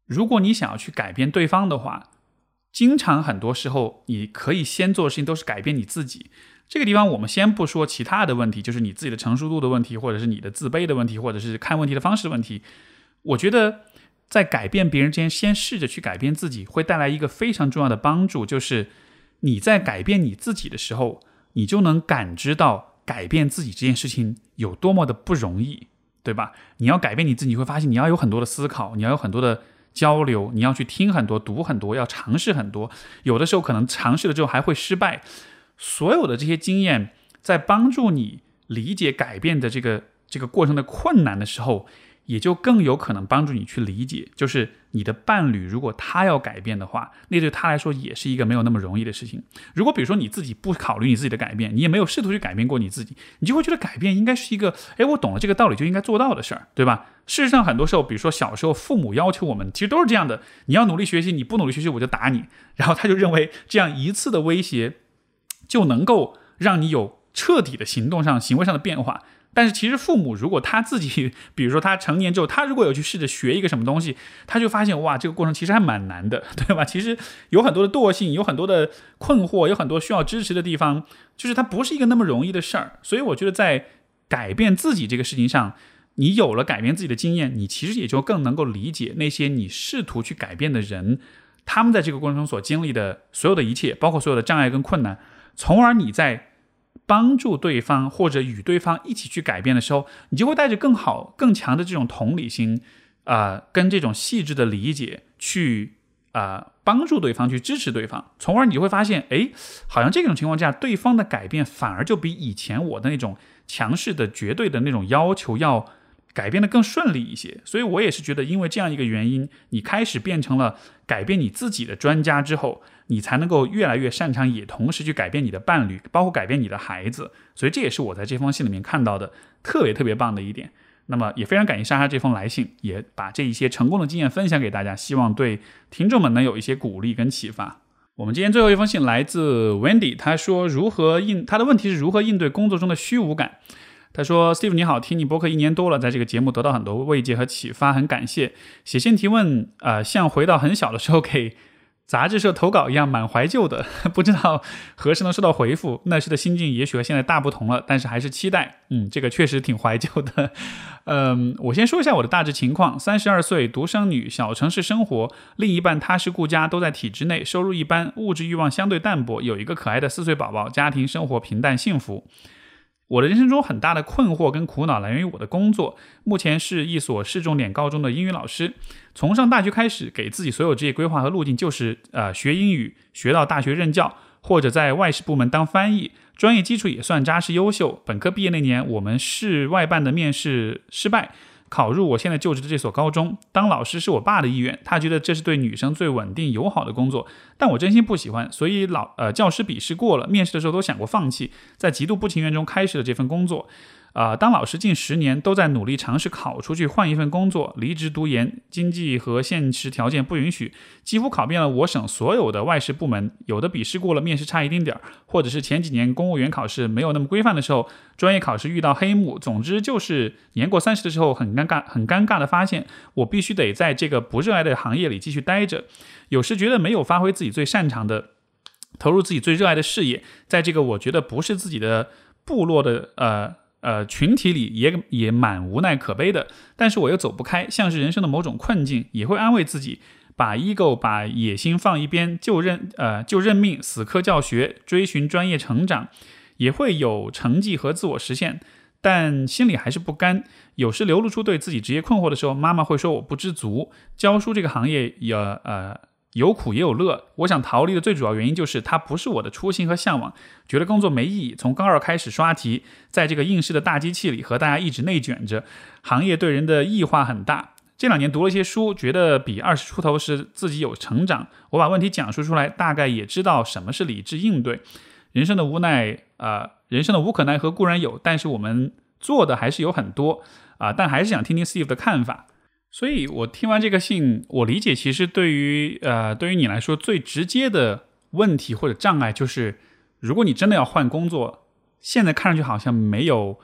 如果你想要去改变对方的话，经常很多时候你可以先做的事情都是改变你自己。这个地方我们先不说其他的问题，就是你自己的成熟度的问题，或者是你的自卑的问题，或者是看问题的方式问题。我觉得。在改变别人之前，先试着去改变自己，会带来一个非常重要的帮助，就是你在改变你自己的时候，你就能感知到改变自己这件事情有多么的不容易，对吧？你要改变你自己，你会发现你要有很多的思考，你要有很多的交流，你要去听很多、读很多，要尝试很多，有的时候可能尝试了之后还会失败。所有的这些经验，在帮助你理解改变的这个这个过程的困难的时候。也就更有可能帮助你去理解，就是你的伴侣如果他要改变的话，那对他来说也是一个没有那么容易的事情。如果比如说你自己不考虑你自己的改变，你也没有试图去改变过你自己，你就会觉得改变应该是一个，哎，我懂了这个道理就应该做到的事儿，对吧？事实上，很多时候，比如说小时候父母要求我们，其实都是这样的：你要努力学习，你不努力学习我就打你。然后他就认为这样一次的威胁就能够让你有彻底的行动上、行为上的变化。但是其实父母如果他自己，比如说他成年之后，他如果有去试着学一个什么东西，他就发现哇，这个过程其实还蛮难的，对吧？其实有很多的惰性，有很多的困惑，有很多需要支持的地方，就是它不是一个那么容易的事儿。所以我觉得在改变自己这个事情上，你有了改变自己的经验，你其实也就更能够理解那些你试图去改变的人，他们在这个过程中所经历的所有的一切，包括所有的障碍跟困难，从而你在。帮助对方或者与对方一起去改变的时候，你就会带着更好、更强的这种同理心，啊，跟这种细致的理解去啊帮助对方，去支持对方，从而你就会发现，哎，好像这种情况下，对方的改变反而就比以前我的那种强势的、绝对的那种要求要改变的更顺利一些。所以我也是觉得，因为这样一个原因，你开始变成了改变你自己的专家之后。你才能够越来越擅长，也同时去改变你的伴侣，包括改变你的孩子。所以这也是我在这封信里面看到的特别特别棒的一点。那么也非常感谢莎莎这封来信，也把这一些成功的经验分享给大家，希望对听众们能有一些鼓励跟启发。我们今天最后一封信来自 Wendy，他说如何应他的问题是如何应对工作中的虚无感。他说：“Steve 你好，听你播客一年多了，在这个节目得到很多慰藉和启发，很感谢。写信提问，呃，像回到很小的时候给。”杂志社投稿一样，蛮怀旧的，不知道何时能收到回复。那时的心境也许和现在大不同了，但是还是期待。嗯，这个确实挺怀旧的。嗯，我先说一下我的大致情况：三十二岁，独生女，小城市生活，另一半踏实顾家，都在体制内，收入一般，物质欲望相对淡薄，有一个可爱的四岁宝宝，家庭生活平淡幸福。我的人生中很大的困惑跟苦恼来源于我的工作，目前是一所市重点高中的英语老师。从上大学开始，给自己所有职业规划和路径就是呃学英语，学到大学任教，或者在外事部门当翻译，专业基础也算扎实优秀。本科毕业那年，我们市外办的面试失败。考入我现在就职的这所高中当老师是我爸的意愿，他觉得这是对女生最稳定友好的工作，但我真心不喜欢，所以老呃教师笔试过了，面试的时候都想过放弃，在极度不情愿中开始了这份工作。啊，当老师近十年都在努力尝试考出去换一份工作，离职读研，经济和现实条件不允许，几乎考遍了我省所有的外事部门，有的笔试过了，面试差一丁点儿，或者是前几年公务员考试没有那么规范的时候，专业考试遇到黑幕，总之就是年过三十的时候很尴尬，很尴尬的发现，我必须得在这个不热爱的行业里继续待着，有时觉得没有发挥自己最擅长的，投入自己最热爱的事业，在这个我觉得不是自己的。部落的呃呃群体里，也也蛮无奈可悲的。但是我又走不开，像是人生的某种困境，也会安慰自己，把 ego 把野心放一边，就认呃就认命，死磕教学，追寻专业成长，也会有成绩和自我实现。但心里还是不甘，有时流露出对自己职业困惑的时候，妈妈会说我不知足。教书这个行业也呃。有苦也有乐，我想逃离的最主要原因就是它不是我的初心和向往，觉得工作没意义。从高二开始刷题，在这个应试的大机器里和大家一直内卷着，行业对人的异化很大。这两年读了一些书，觉得比二十出头时自己有成长。我把问题讲述出来，大概也知道什么是理智应对。人生的无奈啊，人生的无可奈何固然有，但是我们做的还是有很多啊。但还是想听听 Steve 的看法。所以，我听完这个信，我理解，其实对于呃，对于你来说，最直接的问题或者障碍就是，如果你真的要换工作，现在看上去好像没有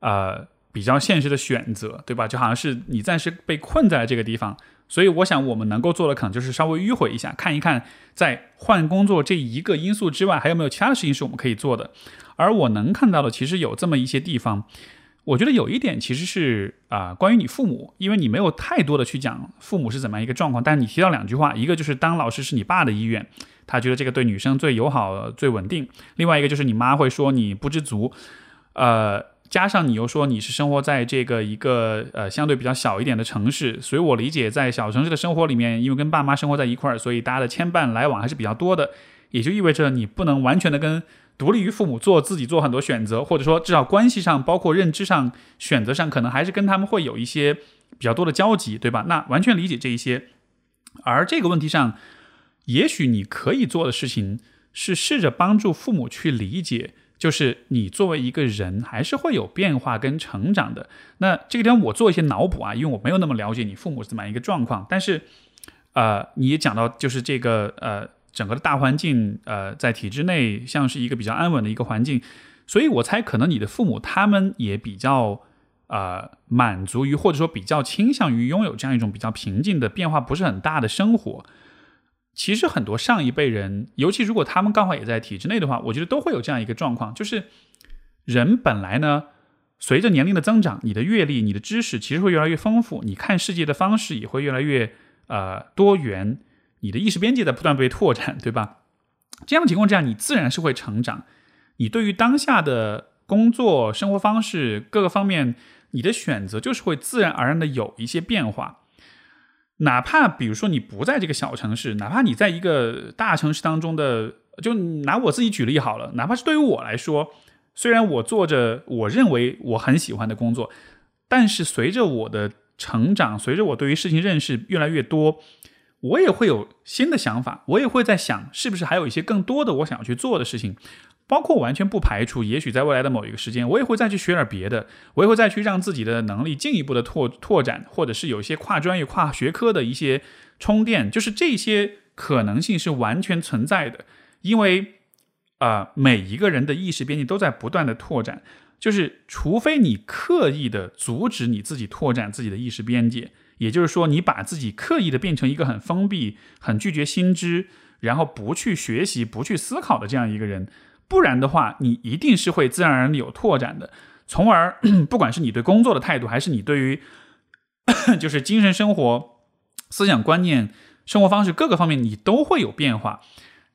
呃比较现实的选择，对吧？就好像是你暂时被困在了这个地方。所以，我想我们能够做的，可能就是稍微迂回一下，看一看在换工作这一个因素之外，还有没有其他的事情是我们可以做的。而我能看到的，其实有这么一些地方。我觉得有一点其实是啊，关于你父母，因为你没有太多的去讲父母是怎么样一个状况，但是你提到两句话，一个就是当老师是你爸的意愿，他觉得这个对女生最友好、最稳定；另外一个就是你妈会说你不知足，呃，加上你又说你是生活在这个一个呃相对比较小一点的城市，所以我理解在小城市的生活里面，因为跟爸妈生活在一块儿，所以大家的牵绊来往还是比较多的，也就意味着你不能完全的跟。独立于父母做自己做很多选择，或者说至少关系上，包括认知上、选择上，可能还是跟他们会有一些比较多的交集，对吧？那完全理解这一些。而这个问题上，也许你可以做的事情是试着帮助父母去理解，就是你作为一个人还是会有变化跟成长的。那这个地方我做一些脑补啊，因为我没有那么了解你父母是怎么样一个状况，但是呃，你也讲到就是这个呃。整个的大环境，呃，在体制内像是一个比较安稳的一个环境，所以我猜可能你的父母他们也比较，呃，满足于或者说比较倾向于拥有这样一种比较平静的变化不是很大的生活。其实很多上一辈人，尤其如果他们刚好也在体制内的话，我觉得都会有这样一个状况，就是人本来呢，随着年龄的增长，你的阅历、你的知识其实会越来越丰富，你看世界的方式也会越来越呃多元。你的意识边界在不断被拓展，对吧？这样的情况之下，你自然是会成长。你对于当下的工作、生活方式各个方面，你的选择就是会自然而然的有一些变化。哪怕比如说你不在这个小城市，哪怕你在一个大城市当中的，就拿我自己举例好了。哪怕是对于我来说，虽然我做着我认为我很喜欢的工作，但是随着我的成长，随着我对于事情认识越来越多。我也会有新的想法，我也会在想，是不是还有一些更多的我想要去做的事情，包括完全不排除，也许在未来的某一个时间，我也会再去学点别的，我也会再去让自己的能力进一步的拓拓展，或者是有一些跨专业、跨学科的一些充电，就是这些可能性是完全存在的，因为啊，每一个人的意识边界都在不断的拓展，就是除非你刻意的阻止你自己拓展自己的意识边界。也就是说，你把自己刻意的变成一个很封闭、很拒绝新知，然后不去学习、不去思考的这样一个人，不然的话，你一定是会自然而然有拓展的。从而，不管是你对工作的态度，还是你对于 就是精神生活、思想观念、生活方式各个方面，你都会有变化。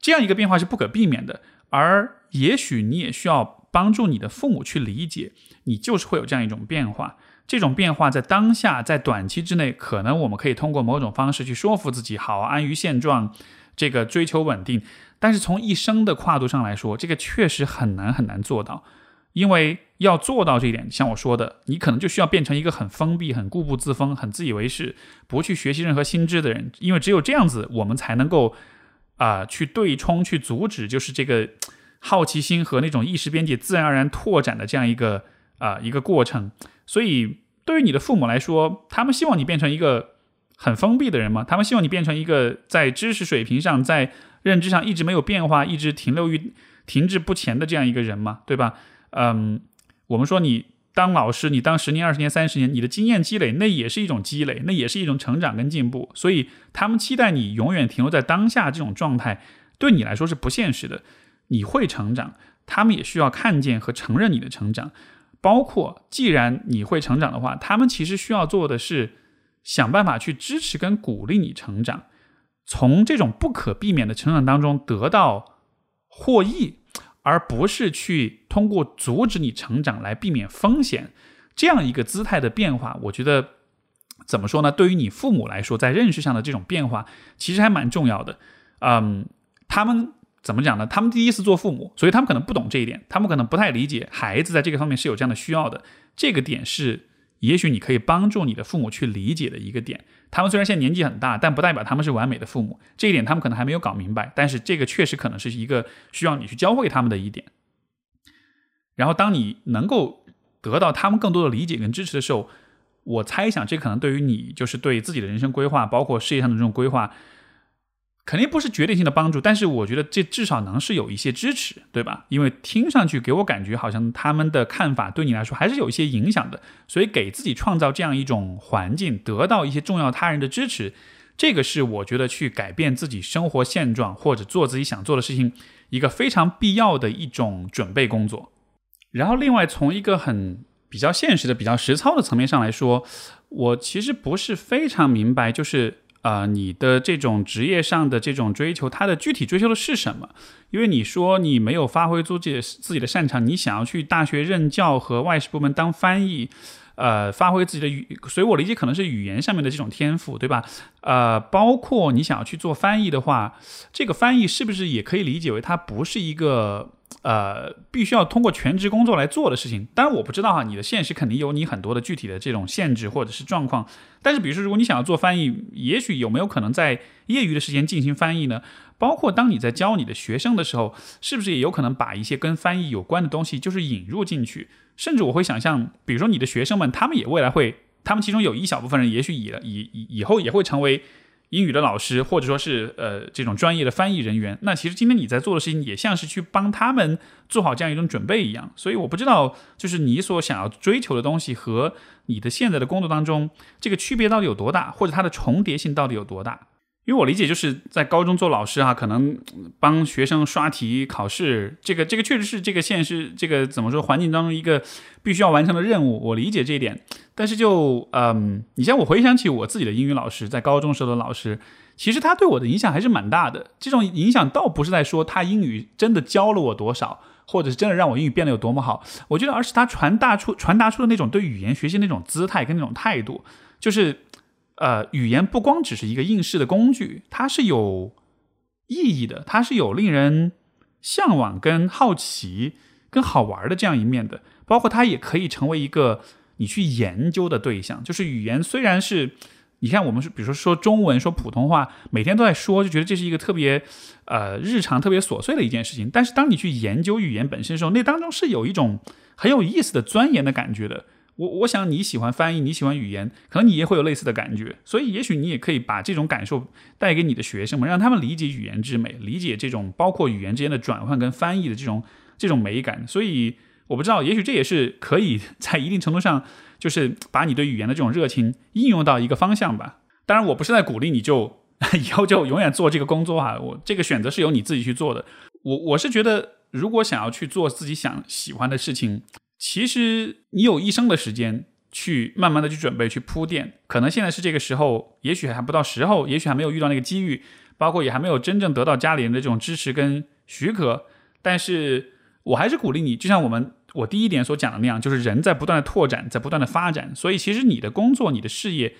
这样一个变化是不可避免的，而也许你也需要帮助你的父母去理解，你就是会有这样一种变化。这种变化在当下，在短期之内，可能我们可以通过某种方式去说服自己，好安于现状，这个追求稳定。但是从一生的跨度上来说，这个确实很难很难做到，因为要做到这一点，像我说的，你可能就需要变成一个很封闭、很固步自封、很自以为是、不去学习任何新知的人。因为只有这样子，我们才能够啊去对冲、去阻止，就是这个好奇心和那种意识边界自然而然拓展的这样一个啊一个过程。所以，对于你的父母来说，他们希望你变成一个很封闭的人吗？他们希望你变成一个在知识水平上、在认知上一直没有变化、一直停留于停滞不前的这样一个人吗？对吧？嗯，我们说你当老师，你当十年、二十年、三十年，你的经验积累，那也是一种积累，那也是一种成长跟进步。所以，他们期待你永远停留在当下这种状态，对你来说是不现实的。你会成长。他们也需要看见和承认你的成长。包括，既然你会成长的话，他们其实需要做的是想办法去支持跟鼓励你成长，从这种不可避免的成长当中得到获益，而不是去通过阻止你成长来避免风险。这样一个姿态的变化，我觉得怎么说呢？对于你父母来说，在认识上的这种变化，其实还蛮重要的。嗯，他们。怎么讲呢？他们第一次做父母，所以他们可能不懂这一点，他们可能不太理解孩子在这个方面是有这样的需要的。这个点是，也许你可以帮助你的父母去理解的一个点。他们虽然现在年纪很大，但不代表他们是完美的父母。这一点他们可能还没有搞明白，但是这个确实可能是一个需要你去教会他们的一点。然后，当你能够得到他们更多的理解跟支持的时候，我猜想这可能对于你就是对自己的人生规划，包括事业上的这种规划。肯定不是决定性的帮助，但是我觉得这至少能是有一些支持，对吧？因为听上去给我感觉好像他们的看法对你来说还是有一些影响的，所以给自己创造这样一种环境，得到一些重要他人的支持，这个是我觉得去改变自己生活现状或者做自己想做的事情一个非常必要的一种准备工作。然后，另外从一个很比较现实的、比较实操的层面上来说，我其实不是非常明白，就是。啊，你的这种职业上的这种追求，它的具体追求的是什么？因为你说你没有发挥出自己自己的擅长，你想要去大学任教和外事部门当翻译，呃，发挥自己的语，所以我理解可能是语言上面的这种天赋，对吧？呃，包括你想要去做翻译的话，这个翻译是不是也可以理解为它不是一个？呃，必须要通过全职工作来做的事情，当然我不知道哈，你的现实肯定有你很多的具体的这种限制或者是状况。但是，比如说，如果你想要做翻译，也许有没有可能在业余的时间进行翻译呢？包括当你在教你的学生的时候，是不是也有可能把一些跟翻译有关的东西就是引入进去？甚至我会想象，比如说你的学生们，他们也未来会，他们其中有一小部分人，也许以以以以后也会成为。英语的老师，或者说是呃这种专业的翻译人员，那其实今天你在做的事情，也像是去帮他们做好这样一种准备一样。所以我不知道，就是你所想要追求的东西和你的现在的工作当中，这个区别到底有多大，或者它的重叠性到底有多大。因为我理解，就是在高中做老师啊，可能帮学生刷题考试，这个这个确实是这个现实这个怎么说环境当中一个必须要完成的任务。我理解这一点，但是就嗯，你像我回想起我自己的英语老师，在高中时候的老师，其实他对我的影响还是蛮大的。这种影响倒不是在说他英语真的教了我多少，或者是真的让我英语变得有多么好，我觉得而是他传达出传达出的那种对语言学习那种姿态跟那种态度，就是。呃，语言不光只是一个应试的工具，它是有意义的，它是有令人向往、跟好奇、跟好玩的这样一面的。包括它也可以成为一个你去研究的对象。就是语言虽然是，你看我们是，比如说说中文、说普通话，每天都在说，就觉得这是一个特别呃日常、特别琐碎的一件事情。但是当你去研究语言本身的时候，那当中是有一种很有意思的钻研的感觉的。我我想你喜欢翻译，你喜欢语言，可能你也会有类似的感觉，所以也许你也可以把这种感受带给你的学生们，让他们理解语言之美，理解这种包括语言之间的转换跟翻译的这种这种美感。所以我不知道，也许这也是可以在一定程度上，就是把你对语言的这种热情应用到一个方向吧。当然，我不是在鼓励你就 以后就永远做这个工作哈，我这个选择是由你自己去做的。我我是觉得，如果想要去做自己想喜欢的事情。其实你有一生的时间去慢慢的去准备去铺垫，可能现在是这个时候，也许还不到时候，也许还没有遇到那个机遇，包括也还没有真正得到家里人的这种支持跟许可。但是我还是鼓励你，就像我们我第一点所讲的那样，就是人在不断的拓展，在不断的发展。所以其实你的工作、你的事业，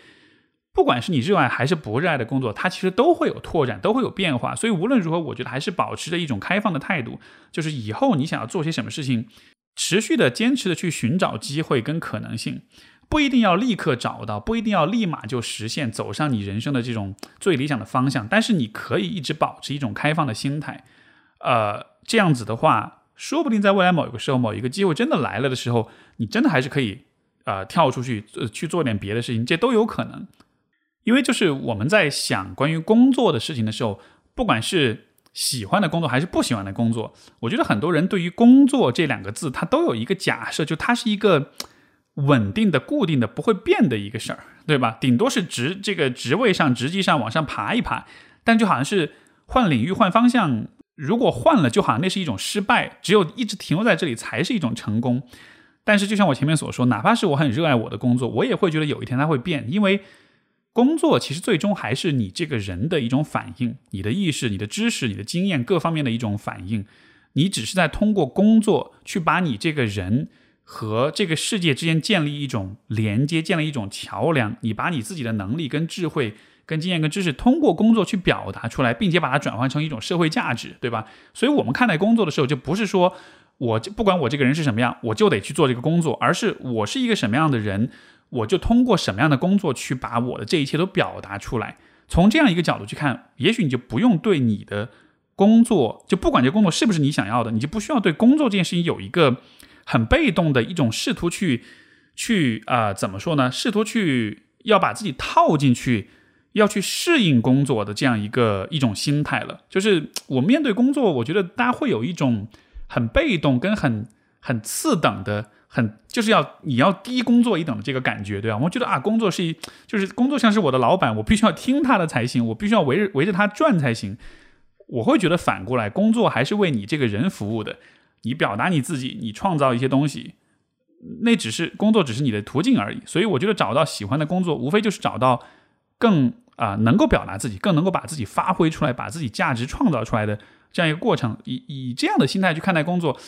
不管是你热爱还是不热爱的工作，它其实都会有拓展，都会有变化。所以无论如何，我觉得还是保持着一种开放的态度，就是以后你想要做些什么事情。持续的、坚持的去寻找机会跟可能性，不一定要立刻找到，不一定要立马就实现，走上你人生的这种最理想的方向。但是你可以一直保持一种开放的心态，呃，这样子的话，说不定在未来某一个时候、某一个机会真的来了的时候，你真的还是可以呃跳出去去做点别的事情，这都有可能。因为就是我们在想关于工作的事情的时候，不管是。喜欢的工作还是不喜欢的工作？我觉得很多人对于“工作”这两个字，他都有一个假设，就它是一个稳定的、固定的、不会变的一个事儿，对吧？顶多是职这个职位上、职级上往上爬一爬，但就好像是换领域、换方向，如果换了，就好像那是一种失败，只有一直停留在这里才是一种成功。但是，就像我前面所说，哪怕是我很热爱我的工作，我也会觉得有一天它会变，因为工作其实最终还是你这个人的一种反应，你的意识、你的知识、你的经验各方面的一种反应。你只是在通过工作去把你这个人和这个世界之间建立一种连接，建立一种桥梁。你把你自己的能力、跟智慧、跟经验、跟知识，通过工作去表达出来，并且把它转换成一种社会价值，对吧？所以，我们看待工作的时候，就不是说我不管我这个人是什么样，我就得去做这个工作，而是我是一个什么样的人，我就通过什么样的工作去把我的这一切都表达出来。从这样一个角度去看，也许你就不用对你的。工作就不管这工作是不是你想要的，你就不需要对工作这件事情有一个很被动的一种试图去去啊怎么说呢？试图去要把自己套进去，要去适应工作的这样一个一种心态了。就是我面对工作，我觉得大家会有一种很被动跟很很次等的，很就是要你要低工作一等的这个感觉，对吧？我觉得啊，工作是一就是工作像是我的老板，我必须要听他的才行，我必须要围着围着他转才行。我会觉得反过来，工作还是为你这个人服务的。你表达你自己，你创造一些东西，那只是工作，只是你的途径而已。所以我觉得找到喜欢的工作，无非就是找到更啊能够表达自己，更能够把自己发挥出来，把自己价值创造出来的这样一个过程。以以这样的心态去看待工作，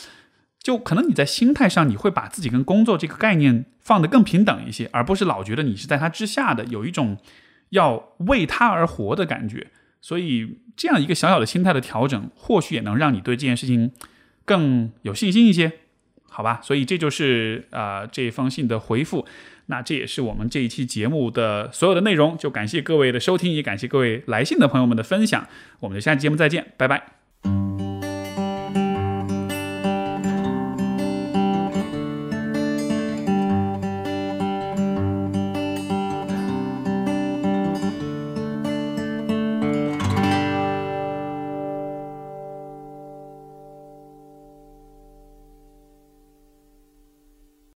就可能你在心态上你会把自己跟工作这个概念放得更平等一些，而不是老觉得你是在他之下的，有一种要为他而活的感觉。所以，这样一个小小的心态的调整，或许也能让你对这件事情更有信心一些，好吧？所以这就是啊这封信的回复。那这也是我们这一期节目的所有的内容。就感谢各位的收听，也感谢各位来信的朋友们的分享。我们就下期节目再见，拜拜。